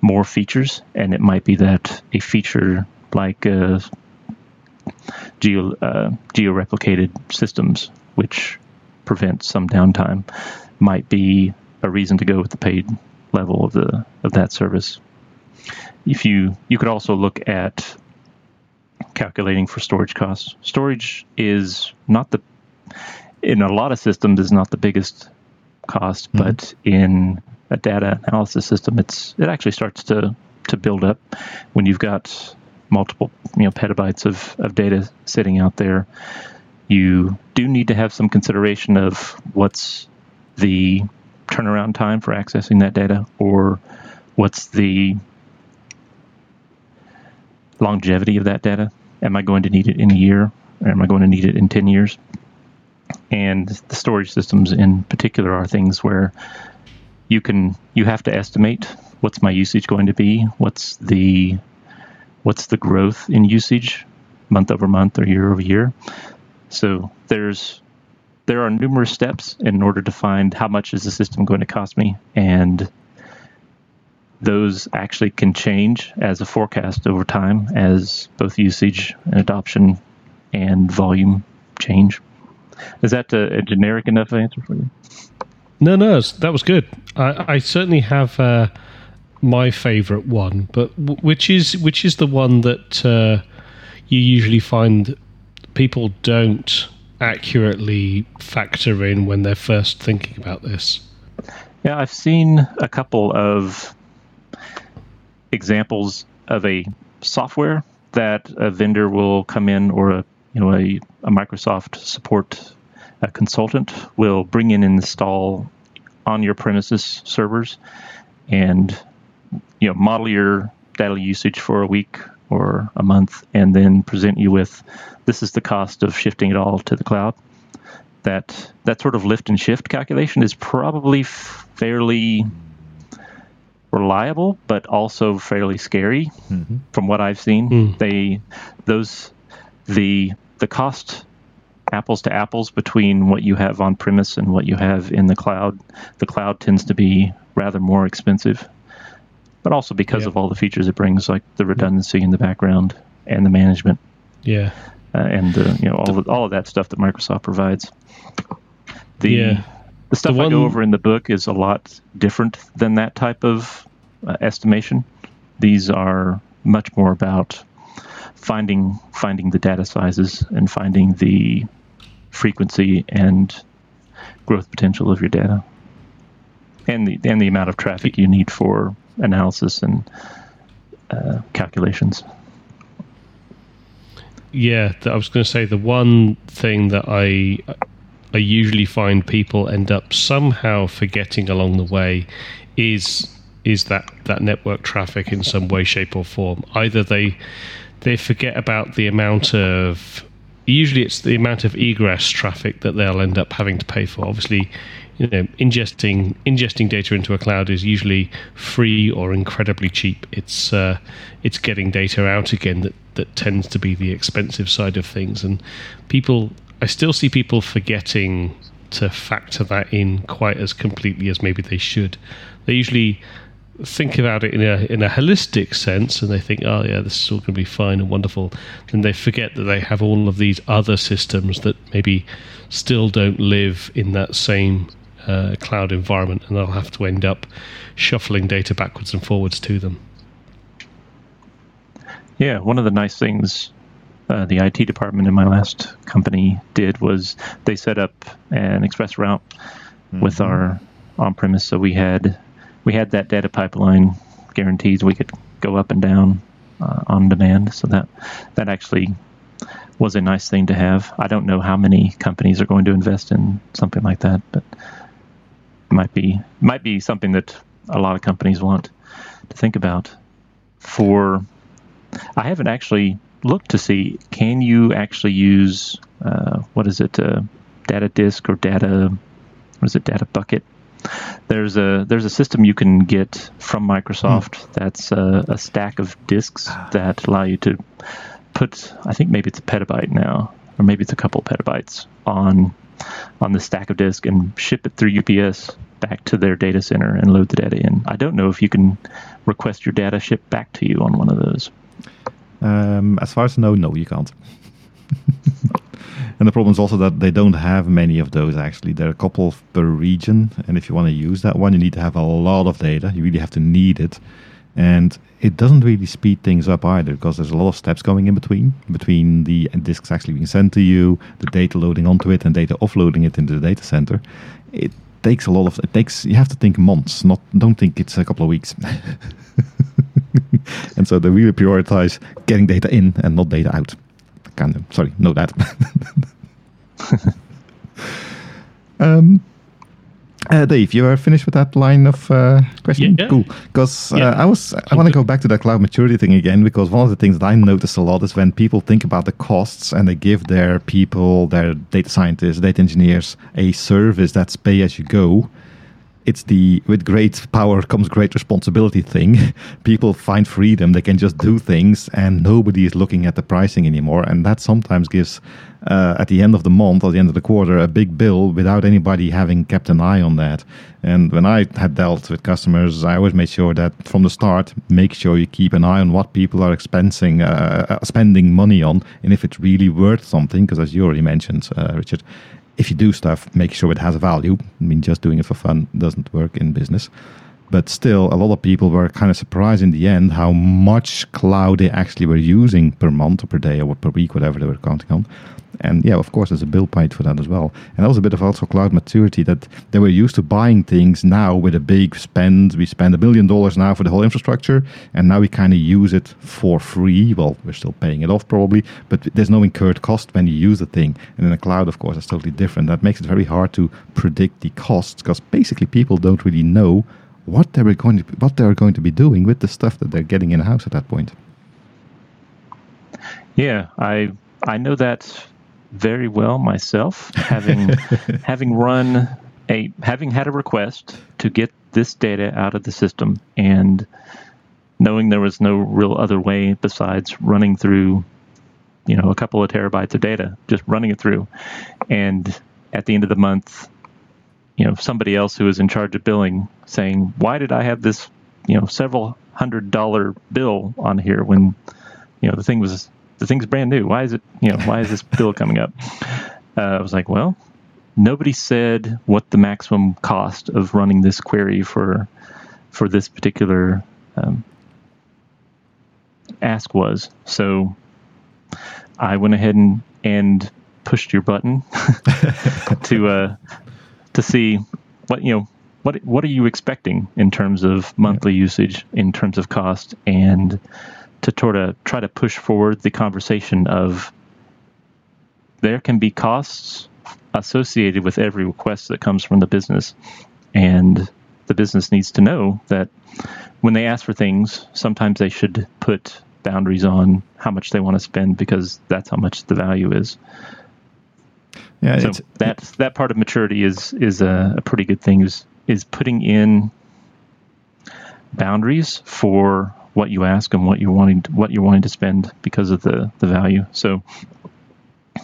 more features, and it might be that a feature like uh, geo uh, replicated systems, which prevent some downtime, might be a reason to go with the paid level of the of that service. If you you could also look at calculating for storage costs. Storage is not the in a lot of systems is not the biggest cost, mm-hmm. but in a data analysis system, it's it actually starts to to build up when you've got multiple you know petabytes of, of data sitting out there. You do need to have some consideration of what's the turnaround time for accessing that data, or what's the longevity of that data. Am I going to need it in a year? Or am I going to need it in 10 years? And the storage systems in particular are things where you can you have to estimate what's my usage going to be, what's the what's the growth in usage month over month or year over year. So there's there are numerous steps in order to find how much is the system going to cost me and those actually can change as a forecast over time as both usage and adoption and volume change. Is that a, a generic enough answer for you? No, no, that was good. I, I certainly have uh, my favourite one, but w- which is which is the one that uh, you usually find people don't accurately factor in when they're first thinking about this. Yeah, I've seen a couple of examples of a software that a vendor will come in or a you know a, a Microsoft support a consultant will bring in and install on your premises servers and you know model your data usage for a week or a month and then present you with this is the cost of shifting it all to the cloud. That that sort of lift and shift calculation is probably fairly reliable, but also fairly scary mm-hmm. from what I've seen. Mm. They those the the cost apples to apples between what you have on premise and what you have in the cloud. The cloud tends to be rather more expensive, but also because yeah. of all the features it brings, like the redundancy in the background and the management. Yeah, uh, and uh, you know all of, all of that stuff that Microsoft provides. The yeah. The stuff the one... I go over in the book is a lot different than that type of uh, estimation. These are much more about finding finding the data sizes and finding the frequency and growth potential of your data, and the and the amount of traffic you need for analysis and uh, calculations. Yeah, I was going to say the one thing that I I usually find people end up somehow forgetting along the way is is that that network traffic in some way, shape, or form. Either they they forget about the amount of usually it's the amount of egress traffic that they'll end up having to pay for. Obviously, you know, ingesting ingesting data into a cloud is usually free or incredibly cheap. It's uh, it's getting data out again that that tends to be the expensive side of things, and people. I still see people forgetting to factor that in quite as completely as maybe they should. They usually think about it in a in a holistic sense and they think oh yeah this is all going to be fine and wonderful then they forget that they have all of these other systems that maybe still don't live in that same uh, cloud environment and they'll have to end up shuffling data backwards and forwards to them yeah one of the nice things uh, the IT department in my last company did was they set up an express route mm-hmm. with our on premise so we had we had that data pipeline guarantees we could go up and down uh, on demand. So that that actually was a nice thing to have. I don't know how many companies are going to invest in something like that, but it might be might be something that a lot of companies want to think about. For I haven't actually looked to see can you actually use uh, what is it uh, data disk or data what is it data bucket there's a there's a system you can get from Microsoft mm. that's a, a, stack of disks that allow you to put I think maybe it's a petabyte now or maybe it's a couple petabytes on on the stack of disk and ship it through UPS back to their data center and load the data in. I don't know if you can request your data shipped back to you on one of those. Um, as far as I know, no, you can't. And the problem is also that they don't have many of those actually. There are a couple per region, and if you want to use that one, you need to have a lot of data. You really have to need it, and it doesn't really speed things up either because there's a lot of steps going in between between the disks actually being sent to you, the data loading onto it, and data offloading it into the data center. It takes a lot of it takes you have to think months not don't think it's a couple of weeks and so they really prioritize getting data in and not data out kind of sorry, know that. um, uh, Dave, you are finished with that line of uh, questioning. Yeah. Cool. Because uh, I was, I want to go back to that cloud maturity thing again. Because one of the things that I notice a lot is when people think about the costs and they give their people, their data scientists, data engineers, a service that's pay as you go. It's the with great power comes great responsibility thing. People find freedom; they can just do things, and nobody is looking at the pricing anymore. And that sometimes gives, uh, at the end of the month or the end of the quarter, a big bill without anybody having kept an eye on that. And when I had dealt with customers, I always made sure that from the start, make sure you keep an eye on what people are expensing, uh, uh, spending money on, and if it's really worth something. Because as you already mentioned, uh, Richard, if you do stuff, make sure it has a value. I mean, just doing it for fun doesn't work in business. But still, a lot of people were kind of surprised in the end how much cloud they actually were using per month or per day or per week, whatever they were counting on. And yeah, of course, there's a bill paid for that as well. And that was a bit of also cloud maturity that they were used to buying things now with a big spend. We spend a billion dollars now for the whole infrastructure, and now we kind of use it for free. Well, we're still paying it off probably, but there's no incurred cost when you use the thing. And in the cloud, of course, it's totally different. That makes it very hard to predict the costs because basically people don't really know what they're going to what they're going to be doing with the stuff that they're getting in house at that point. Yeah, I I know that very well myself, having having run a having had a request to get this data out of the system and knowing there was no real other way besides running through you know a couple of terabytes of data just running it through and at the end of the month you know somebody else who is in charge of billing saying why did i have this you know several hundred dollar bill on here when you know the thing was the thing's brand new why is it you know why is this bill coming up uh, i was like well nobody said what the maximum cost of running this query for for this particular um, ask was. So I went ahead and, and pushed your button to uh, to see what you know what what are you expecting in terms of monthly yeah. usage, in terms of cost, and to sort of try to push forward the conversation of there can be costs associated with every request that comes from the business, and the business needs to know that when they ask for things, sometimes they should put boundaries on how much they want to spend because that's how much the value is. Yeah, so that that part of maturity is is a, a pretty good thing. Is is putting in boundaries for what you ask and what you're wanting to, what you're wanting to spend because of the the value. So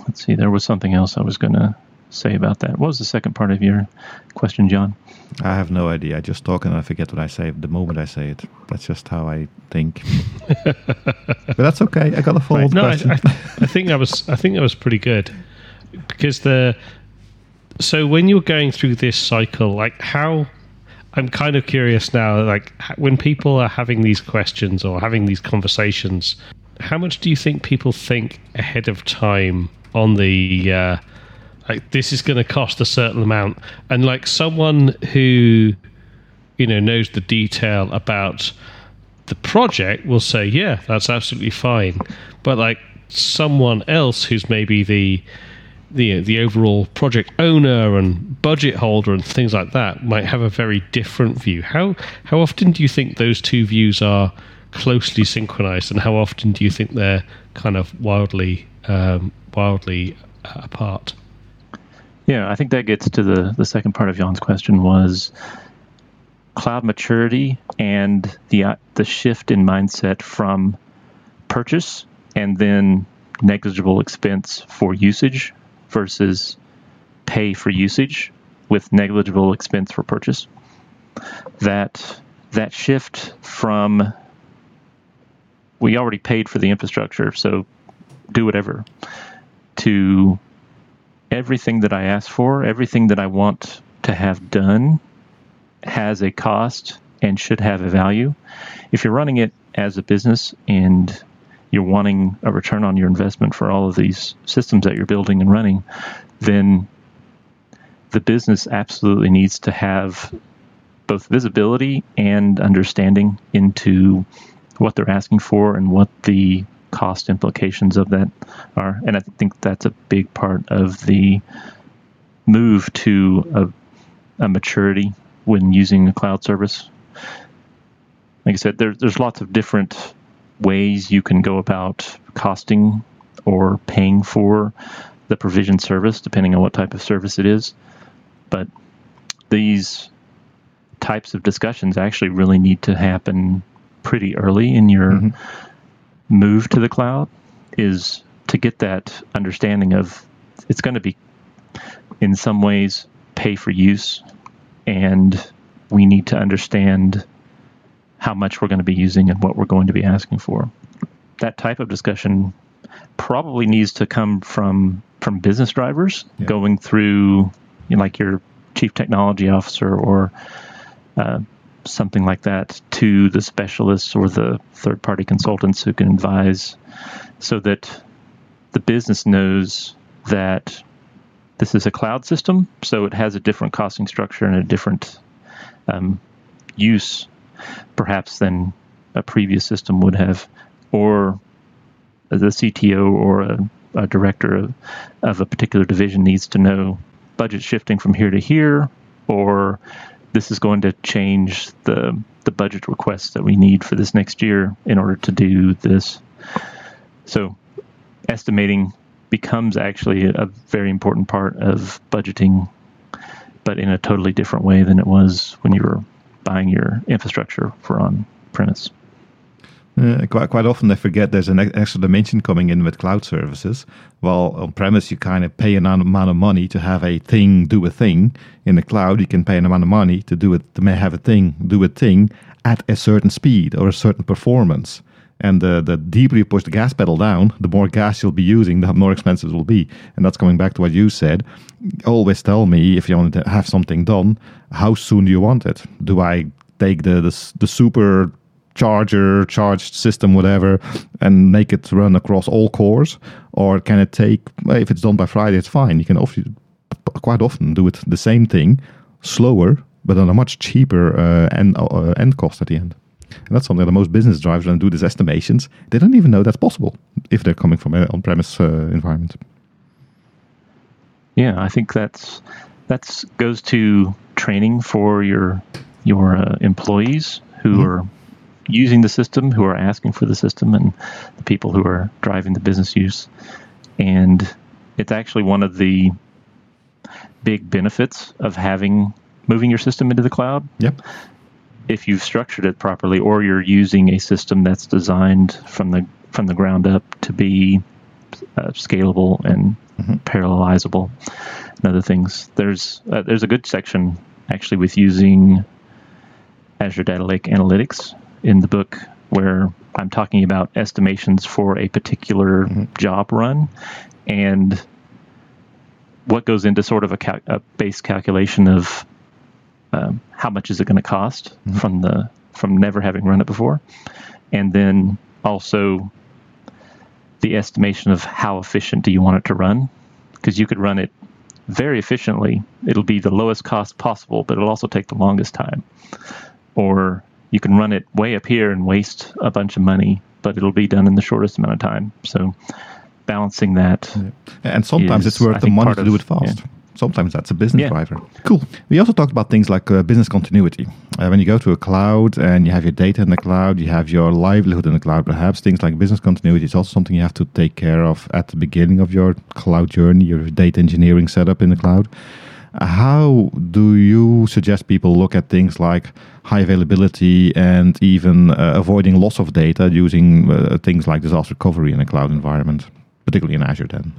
let's see. There was something else I was going to say about that. What was the second part of your question, John? I have no idea. I just talk and I forget what I say the moment I say it. That's just how I think. but that's okay. I got a follow right. no, question. I, I, I, think that was I think that was pretty good because the so when you're going through this cycle, like how I'm kind of curious now, like when people are having these questions or having these conversations, how much do you think people think ahead of time on the uh, like this is going to cost a certain amount, and like someone who you know knows the detail about the project will say, yeah, that's absolutely fine, but like someone else who's maybe the the the overall project owner and budget holder and things like that might have a very different view. How how often do you think those two views are closely synchronized, and how often do you think they're kind of wildly um, wildly uh, apart? Yeah, I think that gets to the the second part of Jan's question was cloud maturity and the uh, the shift in mindset from purchase and then negligible expense for usage versus pay for usage with negligible expense for purchase. That that shift from we already paid for the infrastructure, so do whatever, to everything that I ask for, everything that I want to have done has a cost and should have a value. If you're running it as a business and you're wanting a return on your investment for all of these systems that you're building and running, then the business absolutely needs to have both visibility and understanding into what they're asking for and what the cost implications of that are. And I think that's a big part of the move to a, a maturity when using a cloud service. Like I said, there, there's lots of different ways you can go about costing or paying for the provision service, depending on what type of service it is. But these types of discussions actually really need to happen pretty early in your mm-hmm. move to the cloud is to get that understanding of it's going to be in some ways pay for use and we need to understand how much we're going to be using and what we're going to be asking for. That type of discussion probably needs to come from from business drivers yeah. going through you know, like your chief technology officer or uh, something like that to the specialists or the third party consultants who can advise so that the business knows that this is a cloud system, so it has a different costing structure and a different um, use perhaps than a previous system would have, or the CTO or a, a director of, of a particular division needs to know budget shifting from here to here, or this is going to change the the budget requests that we need for this next year in order to do this. So, estimating becomes actually a very important part of budgeting, but in a totally different way than it was when you were buying your infrastructure for on premise. Uh, quite, quite often they forget there's an extra dimension coming in with cloud services. While on premise you kind of pay an amount of money to have a thing do a thing. In the cloud you can pay an amount of money to do it to have a thing do a thing at a certain speed or a certain performance. And the, the deeper you push the gas pedal down, the more gas you'll be using, the more expensive it will be. And that's coming back to what you said. Always tell me if you want to have something done, how soon do you want it? Do I take the, the, the super charger, charged system, whatever, and make it run across all cores? Or can it take, if it's done by Friday, it's fine. You can often, quite often do it the same thing, slower, but on a much cheaper uh, end, uh, end cost at the end. And that's something that most business drivers, when do these estimations, they don't even know that's possible if they're coming from an on-premise uh, environment. Yeah, I think that's that's goes to training for your your uh, employees who mm-hmm. are using the system, who are asking for the system, and the people who are driving the business use. And it's actually one of the big benefits of having moving your system into the cloud. Yep if you've structured it properly, or you're using a system that's designed from the from the ground up to be uh, scalable and mm-hmm. parallelizable, and other things. There's uh, there's a good section actually with using Azure Data Lake Analytics in the book where I'm talking about estimations for a particular mm-hmm. job run and what goes into sort of a, cal- a base calculation of um, how much is it going to cost mm-hmm. from the from never having run it before, and then also the estimation of how efficient do you want it to run, because you could run it very efficiently. It'll be the lowest cost possible, but it'll also take the longest time. Or you can run it way up here and waste a bunch of money, but it'll be done in the shortest amount of time. So balancing that. Yeah. And sometimes is, it's worth the money to do it fast. Yeah sometimes that's a business yeah. driver. Cool. We also talked about things like uh, business continuity. Uh, when you go to a cloud and you have your data in the cloud, you have your livelihood in the cloud, perhaps things like business continuity is also something you have to take care of at the beginning of your cloud journey, your data engineering setup in the cloud. How do you suggest people look at things like high availability and even uh, avoiding loss of data using uh, things like disaster recovery in a cloud environment, particularly in Azure 10?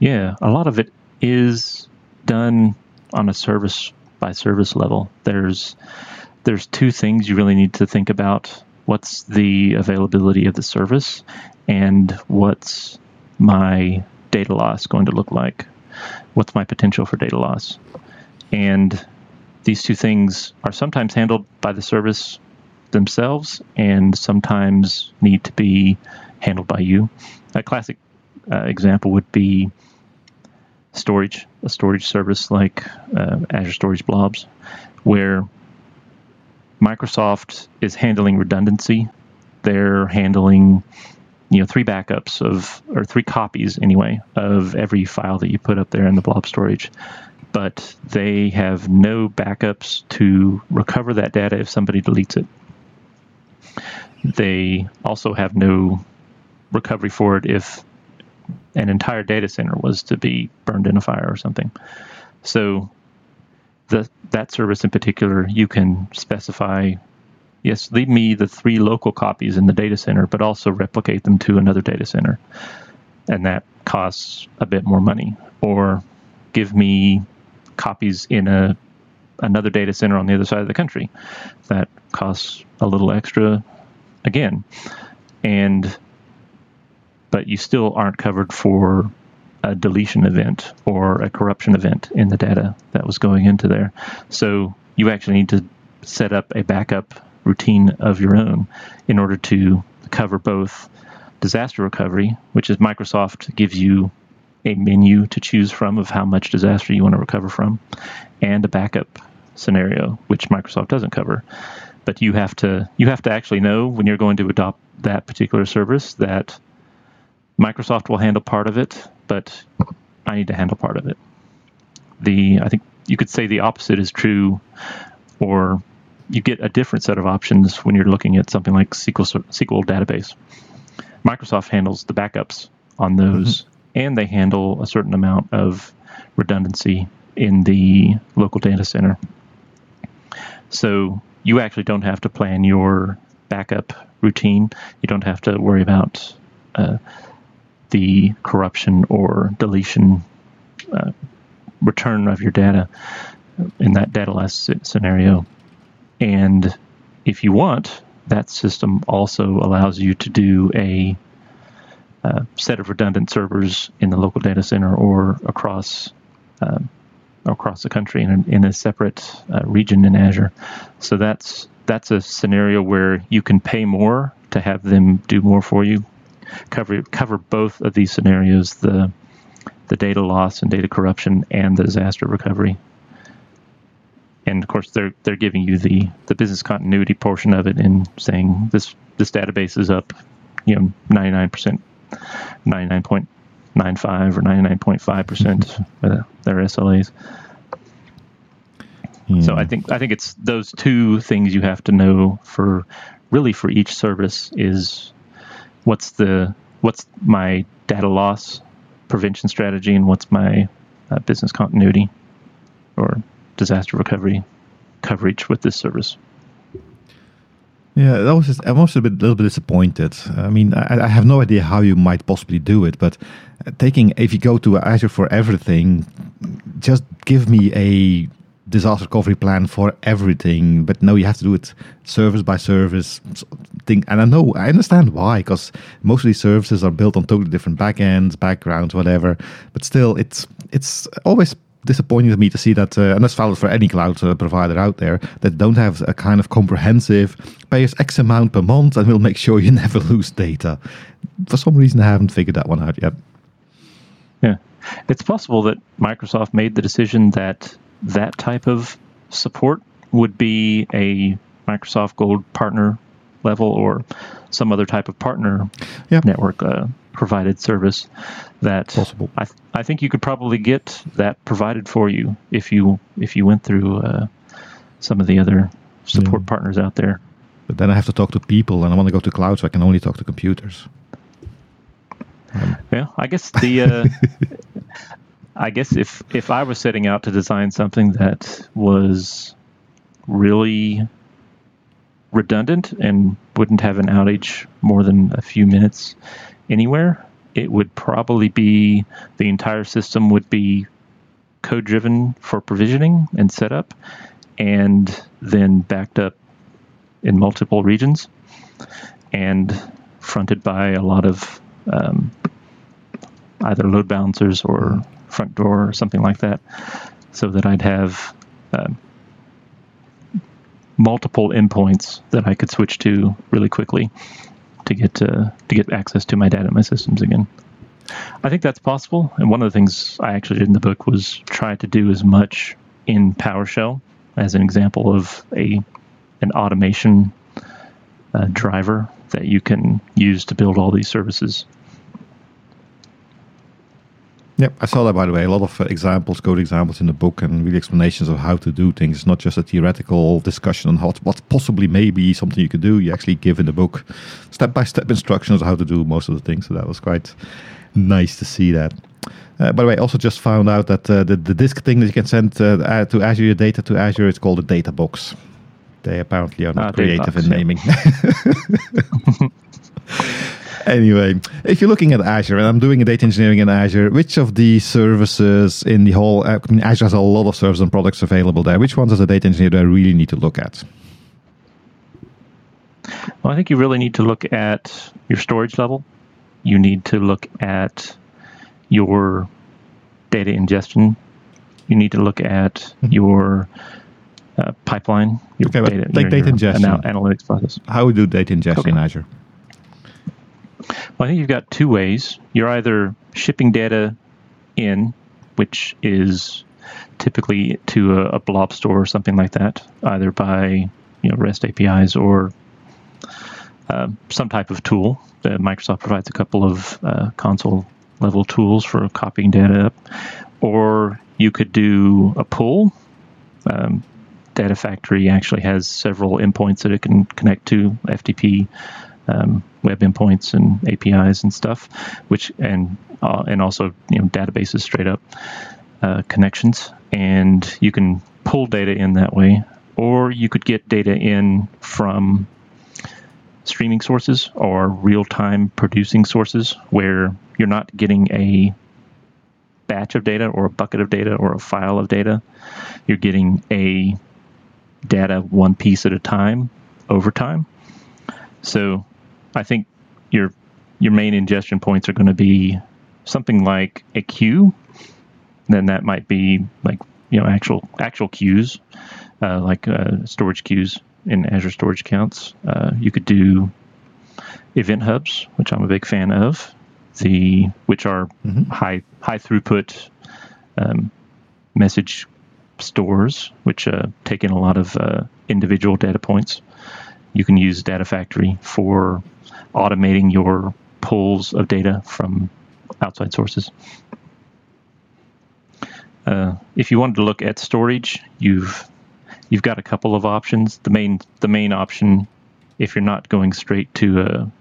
Yeah, a lot of it is done on a service by service level. There's there's two things you really need to think about. What's the availability of the service and what's my data loss going to look like? What's my potential for data loss? And these two things are sometimes handled by the service themselves and sometimes need to be handled by you. A classic uh, example would be storage, a storage service like uh, Azure Storage Blobs, where Microsoft is handling redundancy. They're handling, you know, three backups of, or three copies anyway, of every file that you put up there in the blob storage. But they have no backups to recover that data if somebody deletes it. They also have no recovery for it if an entire data center was to be burned in a fire or something. So the, that service in particular, you can specify, yes, leave me the three local copies in the data center, but also replicate them to another data center. And that costs a bit more money. Or give me copies in a another data center on the other side of the country. That costs a little extra again. And but you still aren't covered for a deletion event or a corruption event in the data that was going into there. So you actually need to set up a backup routine of your own in order to cover both disaster recovery, which is Microsoft gives you a menu to choose from of how much disaster you want to recover from, and a backup scenario, which Microsoft doesn't cover. But you have to you have to actually know when you're going to adopt that particular service that Microsoft will handle part of it, but I need to handle part of it. The I think you could say the opposite is true, or you get a different set of options when you're looking at something like SQL SQL database. Microsoft handles the backups on those, mm-hmm. and they handle a certain amount of redundancy in the local data center. So you actually don't have to plan your backup routine. You don't have to worry about uh, the corruption or deletion uh, return of your data in that data loss scenario. And if you want, that system also allows you to do a, uh, set of redundant servers in the local data center or across uh, across the country in a, in a separate uh, region in Azure. So that's that's a scenario where you can pay more to have them do more for you. Cover cover both of these scenarios: the the data loss and data corruption, and the disaster recovery. And of course, they're they're giving you the the business continuity portion of it and saying this this database is up, you know, ninety nine percent, ninety nine point nine five or ninety nine point five percent mm-hmm. their SLAs. So I think I think it's those two things you have to know for really for each service is what's the what's my data loss prevention strategy and what's my uh, business continuity or disaster recovery coverage with this service. Yeah, that was just, I'm also a bit, little bit disappointed. I mean, I, I, have no idea how you might possibly do it, but taking if you go to Azure for everything, just give me a disaster recovery plan for everything, but no, you have to do it service by service thing. And I know, I understand why, because most of these services are built on totally different backends, backgrounds, whatever. But still, it's it's always disappointing to me to see that, uh, and that's valid for any cloud uh, provider out there, that don't have a kind of comprehensive pay us X amount per month and we'll make sure you never lose data. For some reason, I haven't figured that one out yet. Yeah. It's possible that Microsoft made the decision that that type of support would be a Microsoft Gold partner level or some other type of partner network uh, provided service that possible. I, th- I think you could probably get that provided for you if you if you went through uh, some of the other support yeah. partners out there. But then I have to talk to people, and I want to go to cloud, so I can only talk to computers. Um. Yeah, I guess the uh, I guess if if I was setting out to design something that was really redundant and wouldn't have an outage more than a few minutes anywhere, it would probably be the entire system would be code driven for provisioning and setup and then backed up in multiple regions and fronted by a lot of um, either load balancers or front door or something like that, so that I'd have uh, multiple endpoints that I could switch to really quickly to get uh, to get access to my data and my systems again. I think that's possible, and one of the things I actually did in the book was try to do as much in PowerShell as an example of a an automation uh, driver that you can use to build all these services Yep, I saw that by the way. A lot of uh, examples, code examples in the book, and really explanations of how to do things. It's not just a theoretical discussion on how what possibly maybe something you could do. You actually give in the book step by step instructions on how to do most of the things. So that was quite nice to see that. Uh, by the way, I also just found out that uh, the, the disk thing that you can send uh, to Azure, your data to Azure, it's called a data box. They apparently are not ah, creative box, in naming. Yeah. anyway, if you're looking at Azure, and I'm doing a data engineering in Azure, which of the services in the whole, I mean, Azure has a lot of services and products available there. Which ones as a data engineer do I really need to look at? Well, I think you really need to look at your storage level. You need to look at your data ingestion. You need to look at mm-hmm. your uh, pipeline, your okay, data, like your, data ingestion. Anal- analytics process. How we do data ingestion okay. in Azure? Well, I think you've got two ways. You're either shipping data in, which is typically to a, a blob store or something like that, either by you know REST APIs or uh, some type of tool. Uh, Microsoft provides a couple of uh, console level tools for copying data up, or you could do a pull. Um, Data Factory actually has several endpoints that it can connect to FTP um, web endpoints and APIs and stuff, which and uh, and also you know databases straight up uh, connections, and you can pull data in that way, or you could get data in from streaming sources or real-time producing sources where you're not getting a batch of data or a bucket of data or a file of data. You're getting a data one piece at a time over time. So I think your your main ingestion points are going to be something like a queue. Then that might be like you know actual actual queues, uh, like uh, storage queues in Azure Storage Accounts. Uh, you could do event hubs, which I'm a big fan of, the which are mm-hmm. high high throughput um, message stores, which uh, take in a lot of uh, individual data points. You can use Data Factory for automating your pulls of data from outside sources. Uh, if you wanted to look at storage, you've you've got a couple of options. The main the main option, if you're not going straight to a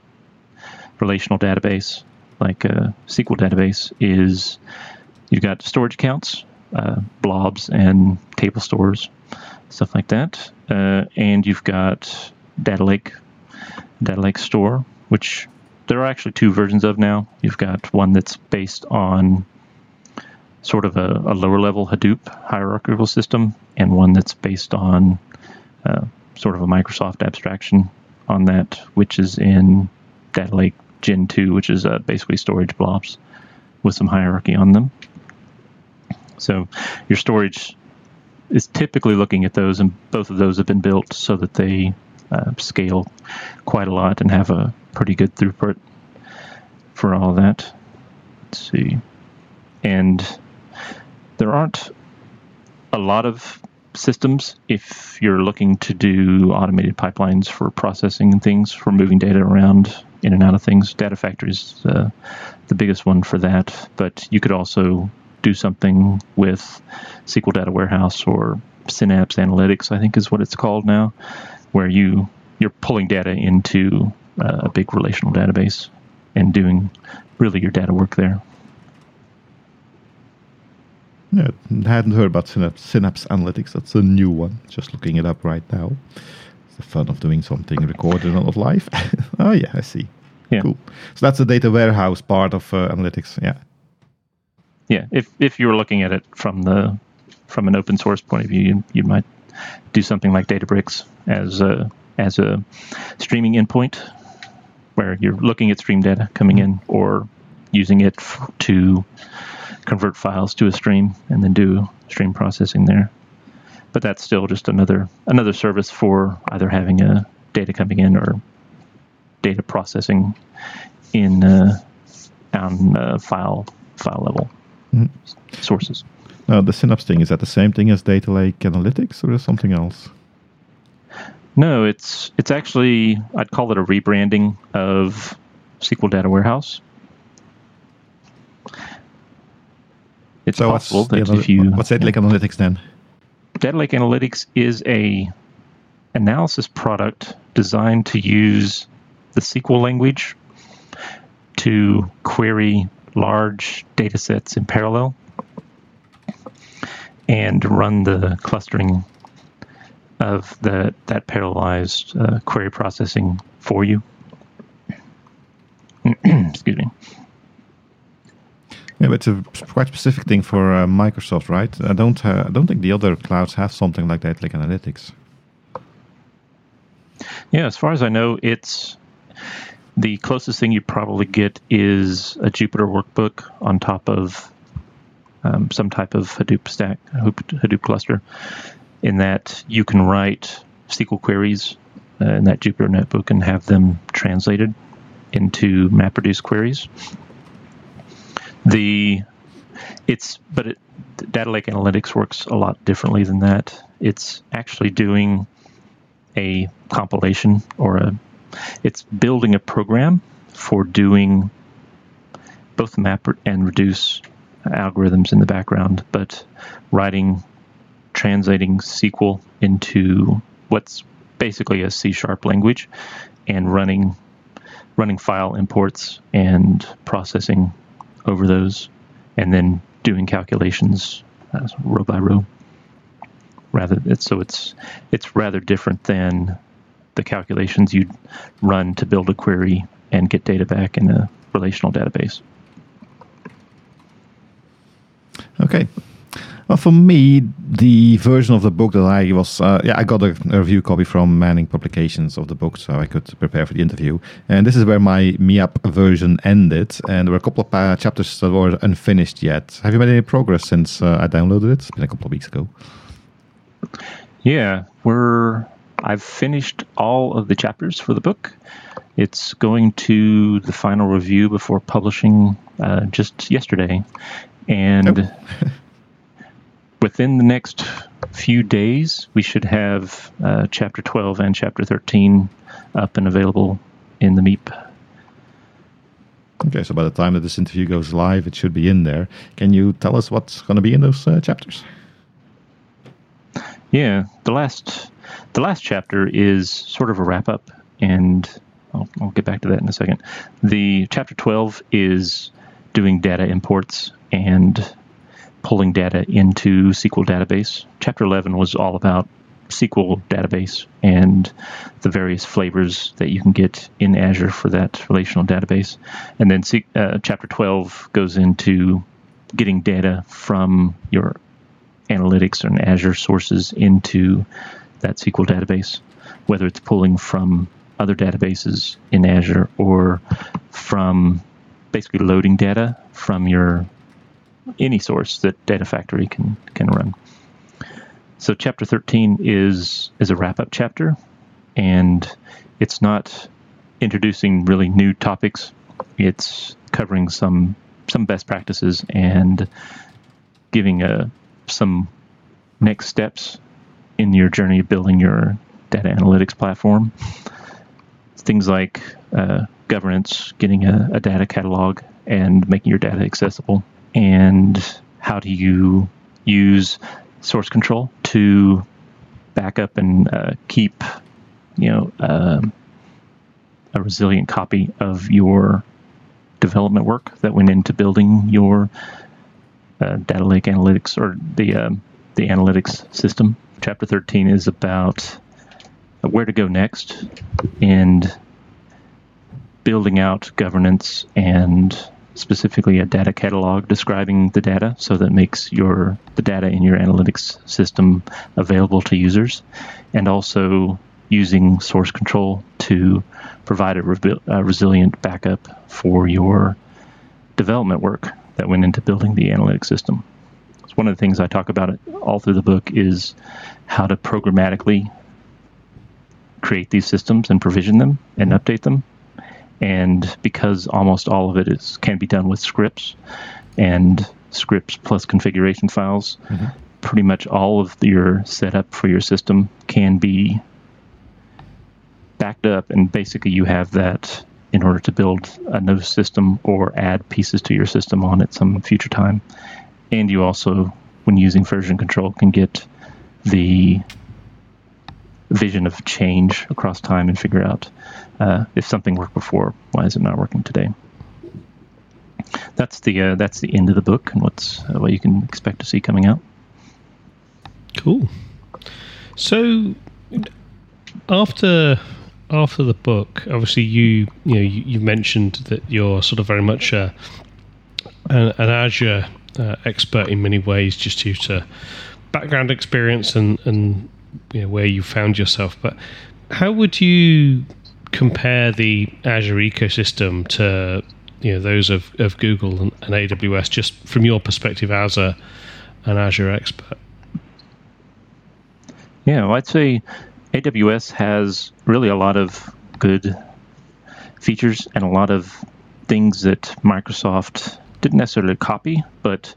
relational database like a SQL database, is you've got storage accounts, uh, blobs, and table stores, stuff like that, uh, and you've got Data Lake, Data Lake Store, which there are actually two versions of now. You've got one that's based on sort of a, a lower level Hadoop hierarchical system, and one that's based on uh, sort of a Microsoft abstraction on that, which is in Data Lake Gen 2, which is uh, basically storage blobs with some hierarchy on them. So your storage is typically looking at those, and both of those have been built so that they uh, scale quite a lot and have a pretty good throughput for all that. Let's see. And there aren't a lot of systems if you're looking to do automated pipelines for processing and things, for moving data around in and out of things. Data Factory is uh, the biggest one for that, but you could also do something with SQL Data Warehouse or Synapse Analytics, I think is what it's called now, where you you're pulling data into uh, a big relational database and doing really your data work there. Yeah, I hadn't heard about Synapse, Synapse Analytics. That's a new one. Just looking it up right now. It's the fun of doing something recorded and not live. oh yeah, I see. Yeah. Cool. So that's the data warehouse part of uh, analytics. Yeah. Yeah. If if you were looking at it from the from an open source point of view, you, you might do something like Databricks as a as a streaming endpoint, where you're looking at stream data coming in, or using it f- to convert files to a stream and then do stream processing there. But that's still just another another service for either having a data coming in or data processing in uh, on uh, file file level mm. sources. Now, the Synapse thing is that the same thing as Data Lake Analytics, or is something else? No, it's it's actually I'd call it a rebranding of SQL Data Warehouse. It's so possible that if you what's Data Lake Analytics then? Data Lake Analytics is a analysis product designed to use the SQL language to query large data sets in parallel and run the clustering of the, that parallelized uh, query processing for you. Excuse me. Yeah, but it's a quite specific thing for uh, Microsoft, right? I don't, uh, I don't think the other clouds have something like that, like analytics. Yeah, as far as I know, it's the closest thing you probably get is a Jupyter workbook on top of um, some type of Hadoop stack, Hadoop cluster, in that you can write SQL queries uh, in that Jupyter notebook and have them translated into MapReduce queries. The it's but it, Data Lake Analytics works a lot differently than that. It's actually doing a compilation or a it's building a program for doing both map and reduce algorithms in the background, but writing, translating SQL into what's basically a C sharp language and running running file imports and processing over those and then doing calculations uh, row by row rather it's, so it's it's rather different than the calculations you'd run to build a query and get data back in a relational database. Okay. Well, for me, the version of the book that I was, uh, yeah, I got a, a, review copy from Manning Publications of the book, so I could prepare for the interview. And this is where my MEAP version ended, and there were a couple of uh, chapters that were unfinished yet. Have you made any progress since uh, I downloaded it? It's been a couple of weeks ago. Yeah, we're I've finished all of the chapters for the book. It's going to the final review before publishing uh, just yesterday. And oh. within the next few days, we should have uh, chapter 12 and chapter 13 up and available in the MEAP. Okay, so by the time that this interview goes live, it should be in there. Can you tell us what's going to be in those uh, chapters? Yeah, the last the last chapter is sort of a wrap up, and I'll, I'll get back to that in a second. The chapter twelve is doing data imports and pulling data into SQL database. Chapter 11 was all about SQL database and the various flavors that you can get in Azure for that relational database. And then uh, chapter 12 goes into getting data from your analytics and Azure sources into that SQL database, whether it's pulling from other databases in Azure or from basically loading data from your any source that Data Factory can can run. So chapter 13 is is a wrap up chapter, and it's not introducing really new topics. It's covering some some best practices and giving a uh, some next steps in your journey of building your data analytics platform. Things like uh, governance, getting a, a data catalog, and making your data accessible and how do you use source control to back up and uh, keep, you know, um, a resilient copy of your development work that went into building your uh, data lake analytics or the um, the analytics system. Chapter 13 is about where to go next and building out governance and specifically a data catalog describing the data so that makes your the data in your analytics system available to users and also using source control to provide a, re- a resilient backup for your development work that went into building the analytics system. So one of the things I talk about all through the book is how to programmatically create these systems and provision them and update them and because almost all of it is can be done with scripts and scripts plus configuration files, mm-hmm. pretty much all of your setup for your system can be backed up, and basically you have that in order to build a new system or add pieces to your system on at some future time. And you also, when using version control, can get the vision of change across time and figure out uh, if something worked before, why is it not working today? That's the uh, that's the end of the book and what's uh, what you can expect to see coming out. Cool. So after after the book, obviously you you know you, you mentioned that you're sort of very much a, an, an Azure uh, expert in many ways, just due to background experience and and you know where you found yourself. But how would you compare the Azure ecosystem to you know those of, of Google and, and AWS, just from your perspective as a an Azure expert? Yeah, well, I'd say AWS has really a lot of good features and a lot of things that Microsoft didn't necessarily copy, but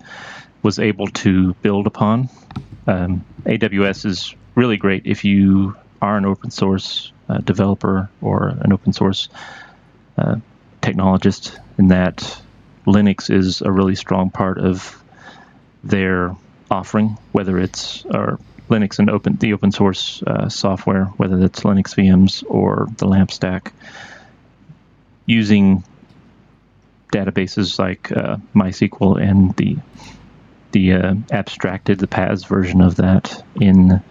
was able to build upon. Um, AWS is really great if you are an open source uh, developer or an open source uh, technologist, in that Linux is a really strong part of their offering, whether it's or Linux and open the open source uh, software, whether that's Linux VMs or the LAMP stack, using databases like uh, MySQL and the the uh, abstracted, the PaaS version of that in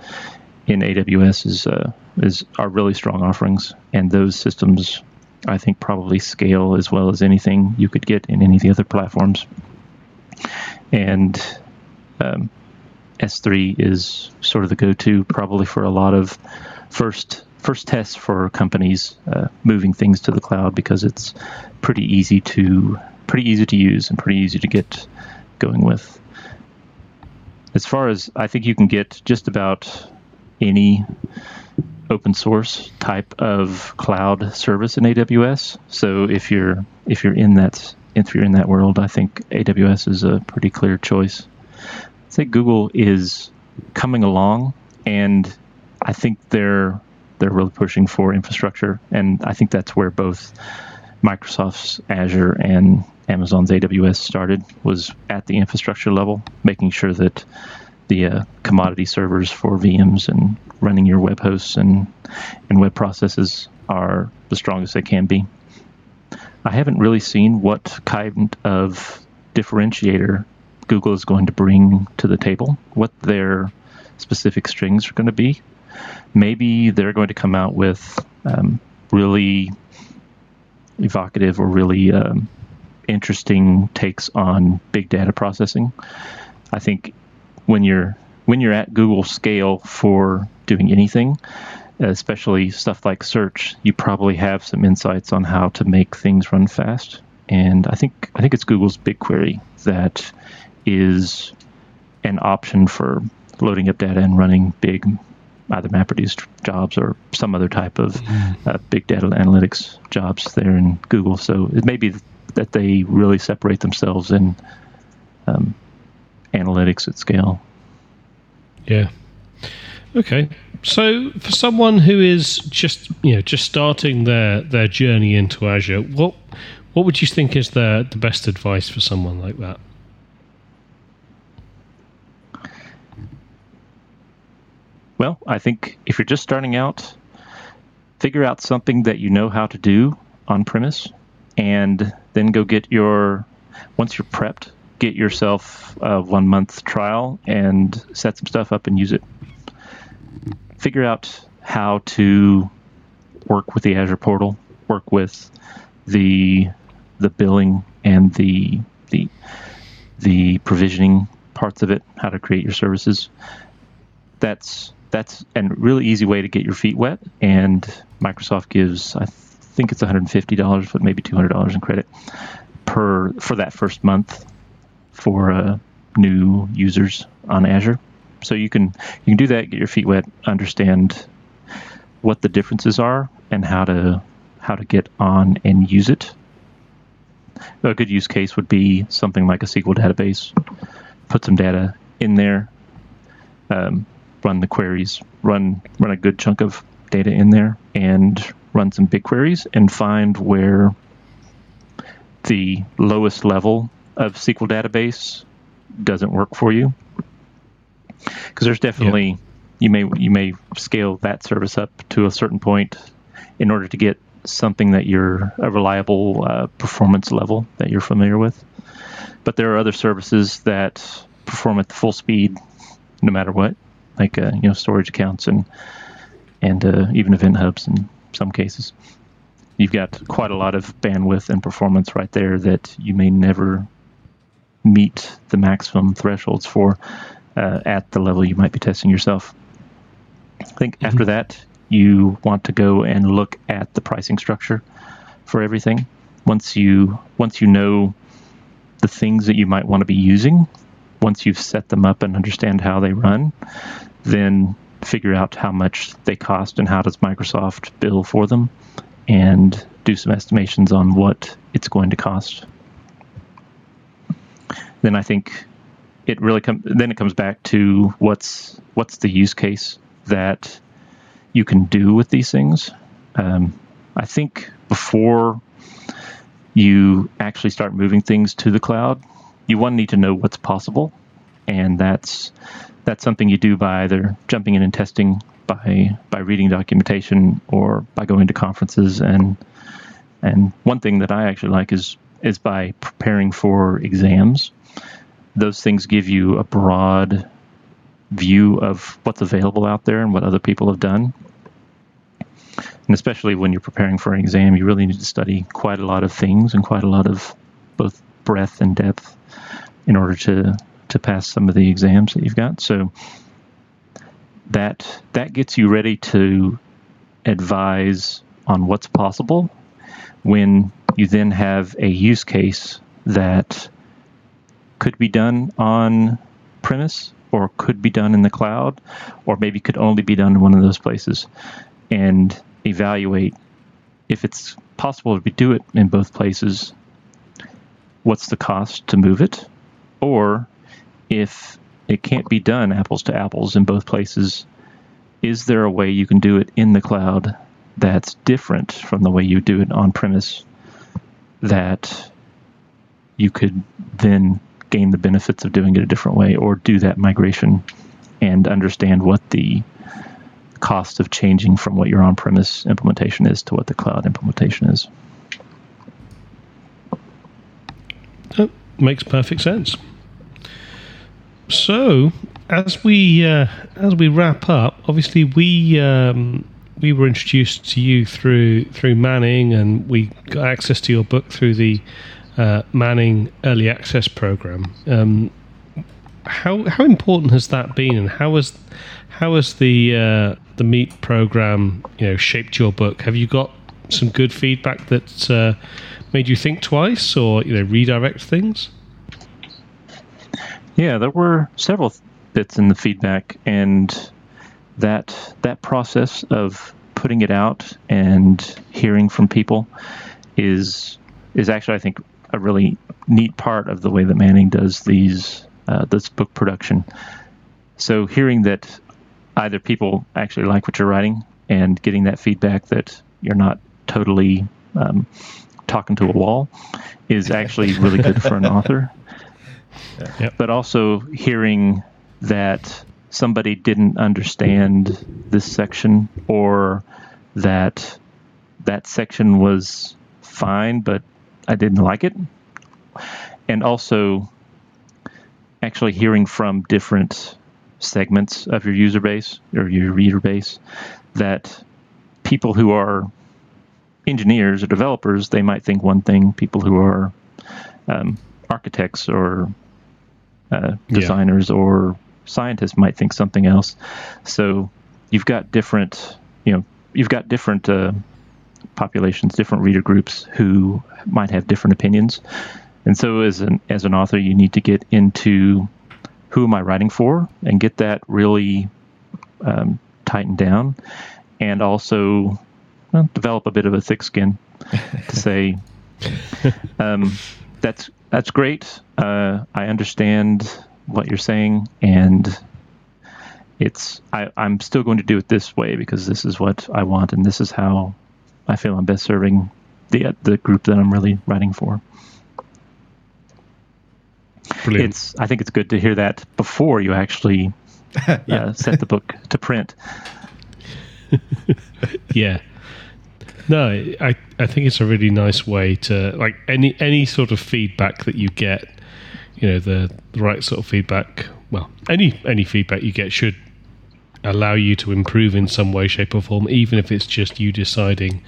in AWS is uh, is are really strong offerings, and those systems I think probably scale as well as anything you could get in any of the other platforms. And um, S3 is sort of the go-to probably for a lot of first first tests for companies uh, moving things to the cloud because it's pretty easy to pretty easy to use and pretty easy to get going with. As far as I think you can get just about any open source type of cloud service in AWS. So if you're if you're in that if you're in that world, I think AWS is a pretty clear choice. I think Google is coming along, and I think they're they're really pushing for infrastructure, and I think that's where both Microsoft's Azure and Amazon's AWS started was at the infrastructure level, making sure that the uh, commodity servers for VMs and running your web hosts and and web processes are the strongest they can be. I haven't really seen what kind of differentiator Google is going to bring to the table, what their specific strings are going to be maybe they're going to come out with um, really evocative or really um, interesting takes on big data processing. I think when you're when you're at Google scale for doing anything, especially stuff like search, you probably have some insights on how to make things run fast. And I think I think it's Google's BigQuery that is an option for loading up data and running big either MapReduce jobs or some other type of mm-hmm. uh, big data analytics jobs there in Google. So it may be that they really separate themselves in um, analytics at scale. Yeah. Okay. So for someone who is just you know just starting their their journey into Azure, what what would you think is the the best advice for someone like that? Well, I think if you're just starting out, figure out something that you know how to do on premise, and then go get your, once you're prepped, get yourself a one month trial and set some stuff up and use it. Figure out how to work with the Azure portal, work with the the billing and the the the provisioning parts of it, how to create your services. That's that's a really easy way to get your feet wet. And Microsoft gives, I think it's $150, but maybe $200 in credit per for that first month for uh, new users on Azure. So you can you can do that, get your feet wet, understand what the differences are, and how to how to get on and use it. A good use case would be something like a SQL database. Put some data in there, um, run the queries, run run a good chunk of data in there, and run some big queries and find where the lowest level of SQL database doesn't work for you. Because there's definitely yeah. you may you may scale that service up to a certain point in order to get something that you're a reliable uh, performance level that you're familiar with. But there are other services that perform at the full speed no matter what like uh, you know storage accounts and and uh, even event hubs in some cases. You've got quite a lot of bandwidth and performance right there that you may never meet the maximum thresholds for uh, at the level you might be testing yourself. I think mm-hmm. after that, you want to go and look at the pricing structure for everything. Once you once you know the things that you might want to be using, once you've set them up and understand how they run, then figure out how much they cost and how does Microsoft bill for them, and do some estimations on what it's going to cost. Then I think it really comes. Then it comes back to what's what's the use case that you can do with these things. Um, I think before you actually start moving things to the cloud, you one need to know what's possible, and that's that's something you do by either jumping in and testing by by reading documentation or by going to conferences and and one thing that I actually like is is by preparing for exams. Those things give you a broad view of what's available out there and what other people have done. And especially when you're preparing for an exam, you really need to study quite a lot of things and quite a lot of both breadth and depth in order to to pass some of the exams that you've got. So that that gets you ready to advise on what's possible when you then have a use case that could be done on premise or could be done in the cloud or maybe could only be done in one of those places and evaluate if it's possible to do it in both places, what's the cost to move it? Or if it can't be done apples to apples in both places, is there a way you can do it in the cloud that's different from the way you do it on premise that you could then gain the benefits of doing it a different way or do that migration and understand what the cost of changing from what your on premise implementation is to what the cloud implementation is. That makes perfect sense. So, as we uh, as we wrap up, obviously we um, we were introduced to you through through Manning, and we got access to your book through the uh, Manning Early Access Program. Um, how how important has that been, and how has how has the uh, the MEAP program you know shaped your book? Have you got some good feedback that uh, made you think twice, or you know redirect things? Yeah, there were several bits in the feedback, and that that process of putting it out and hearing from people is is actually I think a really neat part of the way that Manning does these uh, this book production. So hearing that either people actually like what you're writing and getting that feedback that you're not totally um, talking to a wall is actually really good for an author. Yep. But also hearing that somebody didn't understand this section or that that section was fine, but I didn't like it. And also actually hearing from different segments of your user base or your reader base that people who are engineers or developers, they might think one thing. People who are um, architects or uh, designers yeah. or scientists might think something else. So you've got different, you know, you've got different uh, populations, different reader groups who might have different opinions. And so as an as an author, you need to get into who am I writing for and get that really um, tightened down, and also well, develop a bit of a thick skin to say um, that's that's great. Uh, I understand what you're saying, and it's I, I'm still going to do it this way because this is what I want, and this is how I feel I'm best serving the the group that I'm really writing for. Brilliant. It's I think it's good to hear that before you actually yeah. uh, set the book to print. yeah. No, I I think it's a really nice way to like any any sort of feedback that you get, you know, the, the right sort of feedback. Well, any any feedback you get should allow you to improve in some way, shape, or form, even if it's just you deciding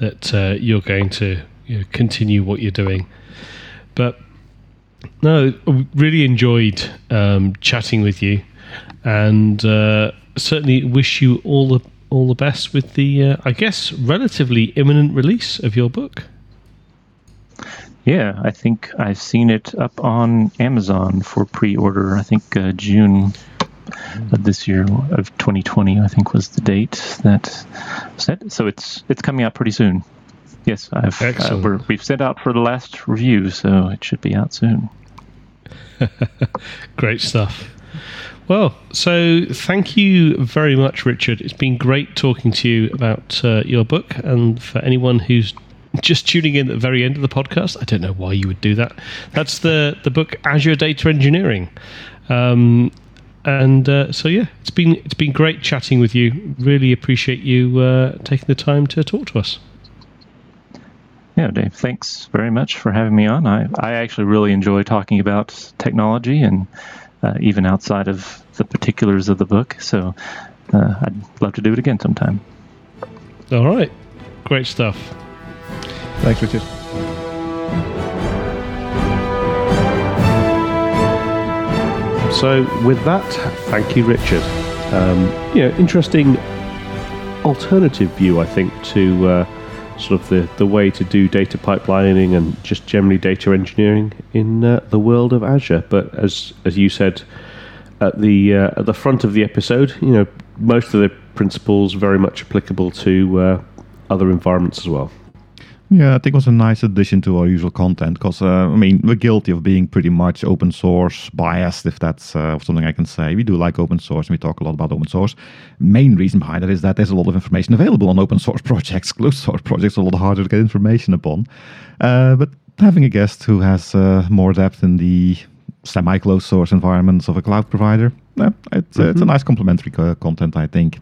that uh, you're going to you know, continue what you're doing. But no, really enjoyed um, chatting with you, and uh, certainly wish you all the all the best with the, uh, I guess, relatively imminent release of your book. Yeah, I think I've seen it up on Amazon for pre-order. I think uh, June of this year of 2020. I think was the date that set. So it's it's coming out pretty soon. Yes, I've uh, we have sent out for the last review, so it should be out soon. Great stuff. Well, so thank you very much, Richard. It's been great talking to you about uh, your book. And for anyone who's just tuning in at the very end of the podcast, I don't know why you would do that. That's the, the book Azure Data Engineering. Um, and uh, so yeah, it's been it's been great chatting with you. Really appreciate you uh, taking the time to talk to us. Yeah, Dave, thanks very much for having me on. I, I actually really enjoy talking about technology and uh, even outside of the particulars of the book. So uh, I'd love to do it again sometime. All right. Great stuff. Thanks, Richard. So, with that, thank you, Richard. Um, you know, interesting alternative view, I think, to uh, sort of the, the way to do data pipelining and just generally data engineering in uh, the world of Azure. But as as you said, at the uh, at the front of the episode. You know, most of the principles very much applicable to uh, other environments as well. Yeah, I think it was a nice addition to our usual content because, uh, I mean, we're guilty of being pretty much open source biased, if that's uh, something I can say. We do like open source and we talk a lot about open source. Main reason behind it is that there's a lot of information available on open source projects. Closed source projects are a lot harder to get information upon. Uh, but having a guest who has uh, more depth in the semi closed source environments of a cloud provider, it's, mm-hmm. it's a mm-hmm. nice complementary content, I think.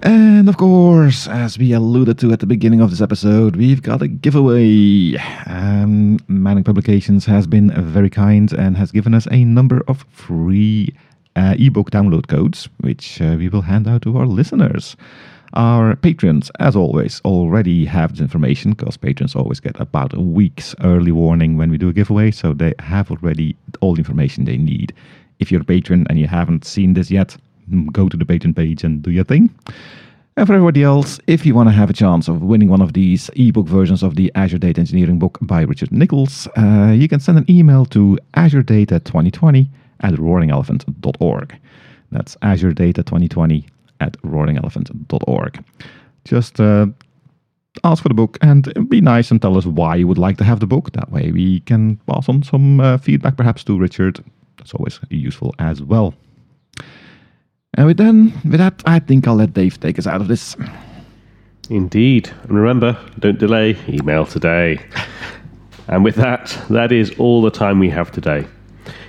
And of course, as we alluded to at the beginning of this episode, we've got a giveaway. Um, Manning Publications has been very kind and has given us a number of free uh, ebook download codes, which uh, we will hand out to our listeners. Our patrons, as always, already have this information because patrons always get about a week's early warning when we do a giveaway, so they have already all the information they need. If you're a patron and you haven't seen this yet, go to the Patreon page and do your thing. And for everybody else, if you want to have a chance of winning one of these ebook versions of the Azure Data Engineering book by Richard Nuckolls, uh, you can send an email to azuredata2020 at roaringelephant.org. That's azuredata2020 at roaringelephant.org. Just uh, ask for the book and be nice and tell us why you would like to have the book. That way we can pass on some uh, feedback perhaps to Richard. That's always useful as well. And with, then, with that, I think I'll let Dave take us out of this. Indeed. And remember, don't delay, email today. and with that, that is all the time we have today.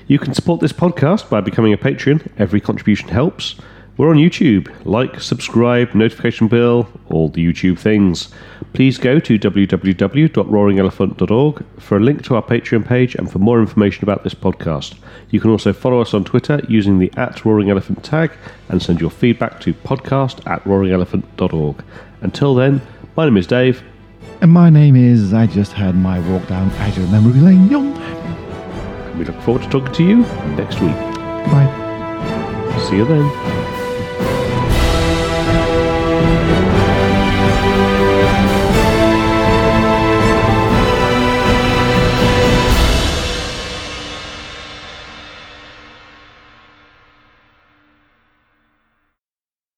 You can support this podcast by becoming a patron. Every contribution helps. We're on YouTube. Like, subscribe, notification bell, all the YouTube things. Please go to www.roaringelephant.org for a link to our Patreon page and for more information about this podcast. You can also follow us on Twitter using the at Roaring Elephant tag and send your feedback to podcast at roaringelephant.org. Until then, my name is Dave. And my name is I just had my walk down Azure Memory Lane. We look forward to talking to you next week. Bye. See you then.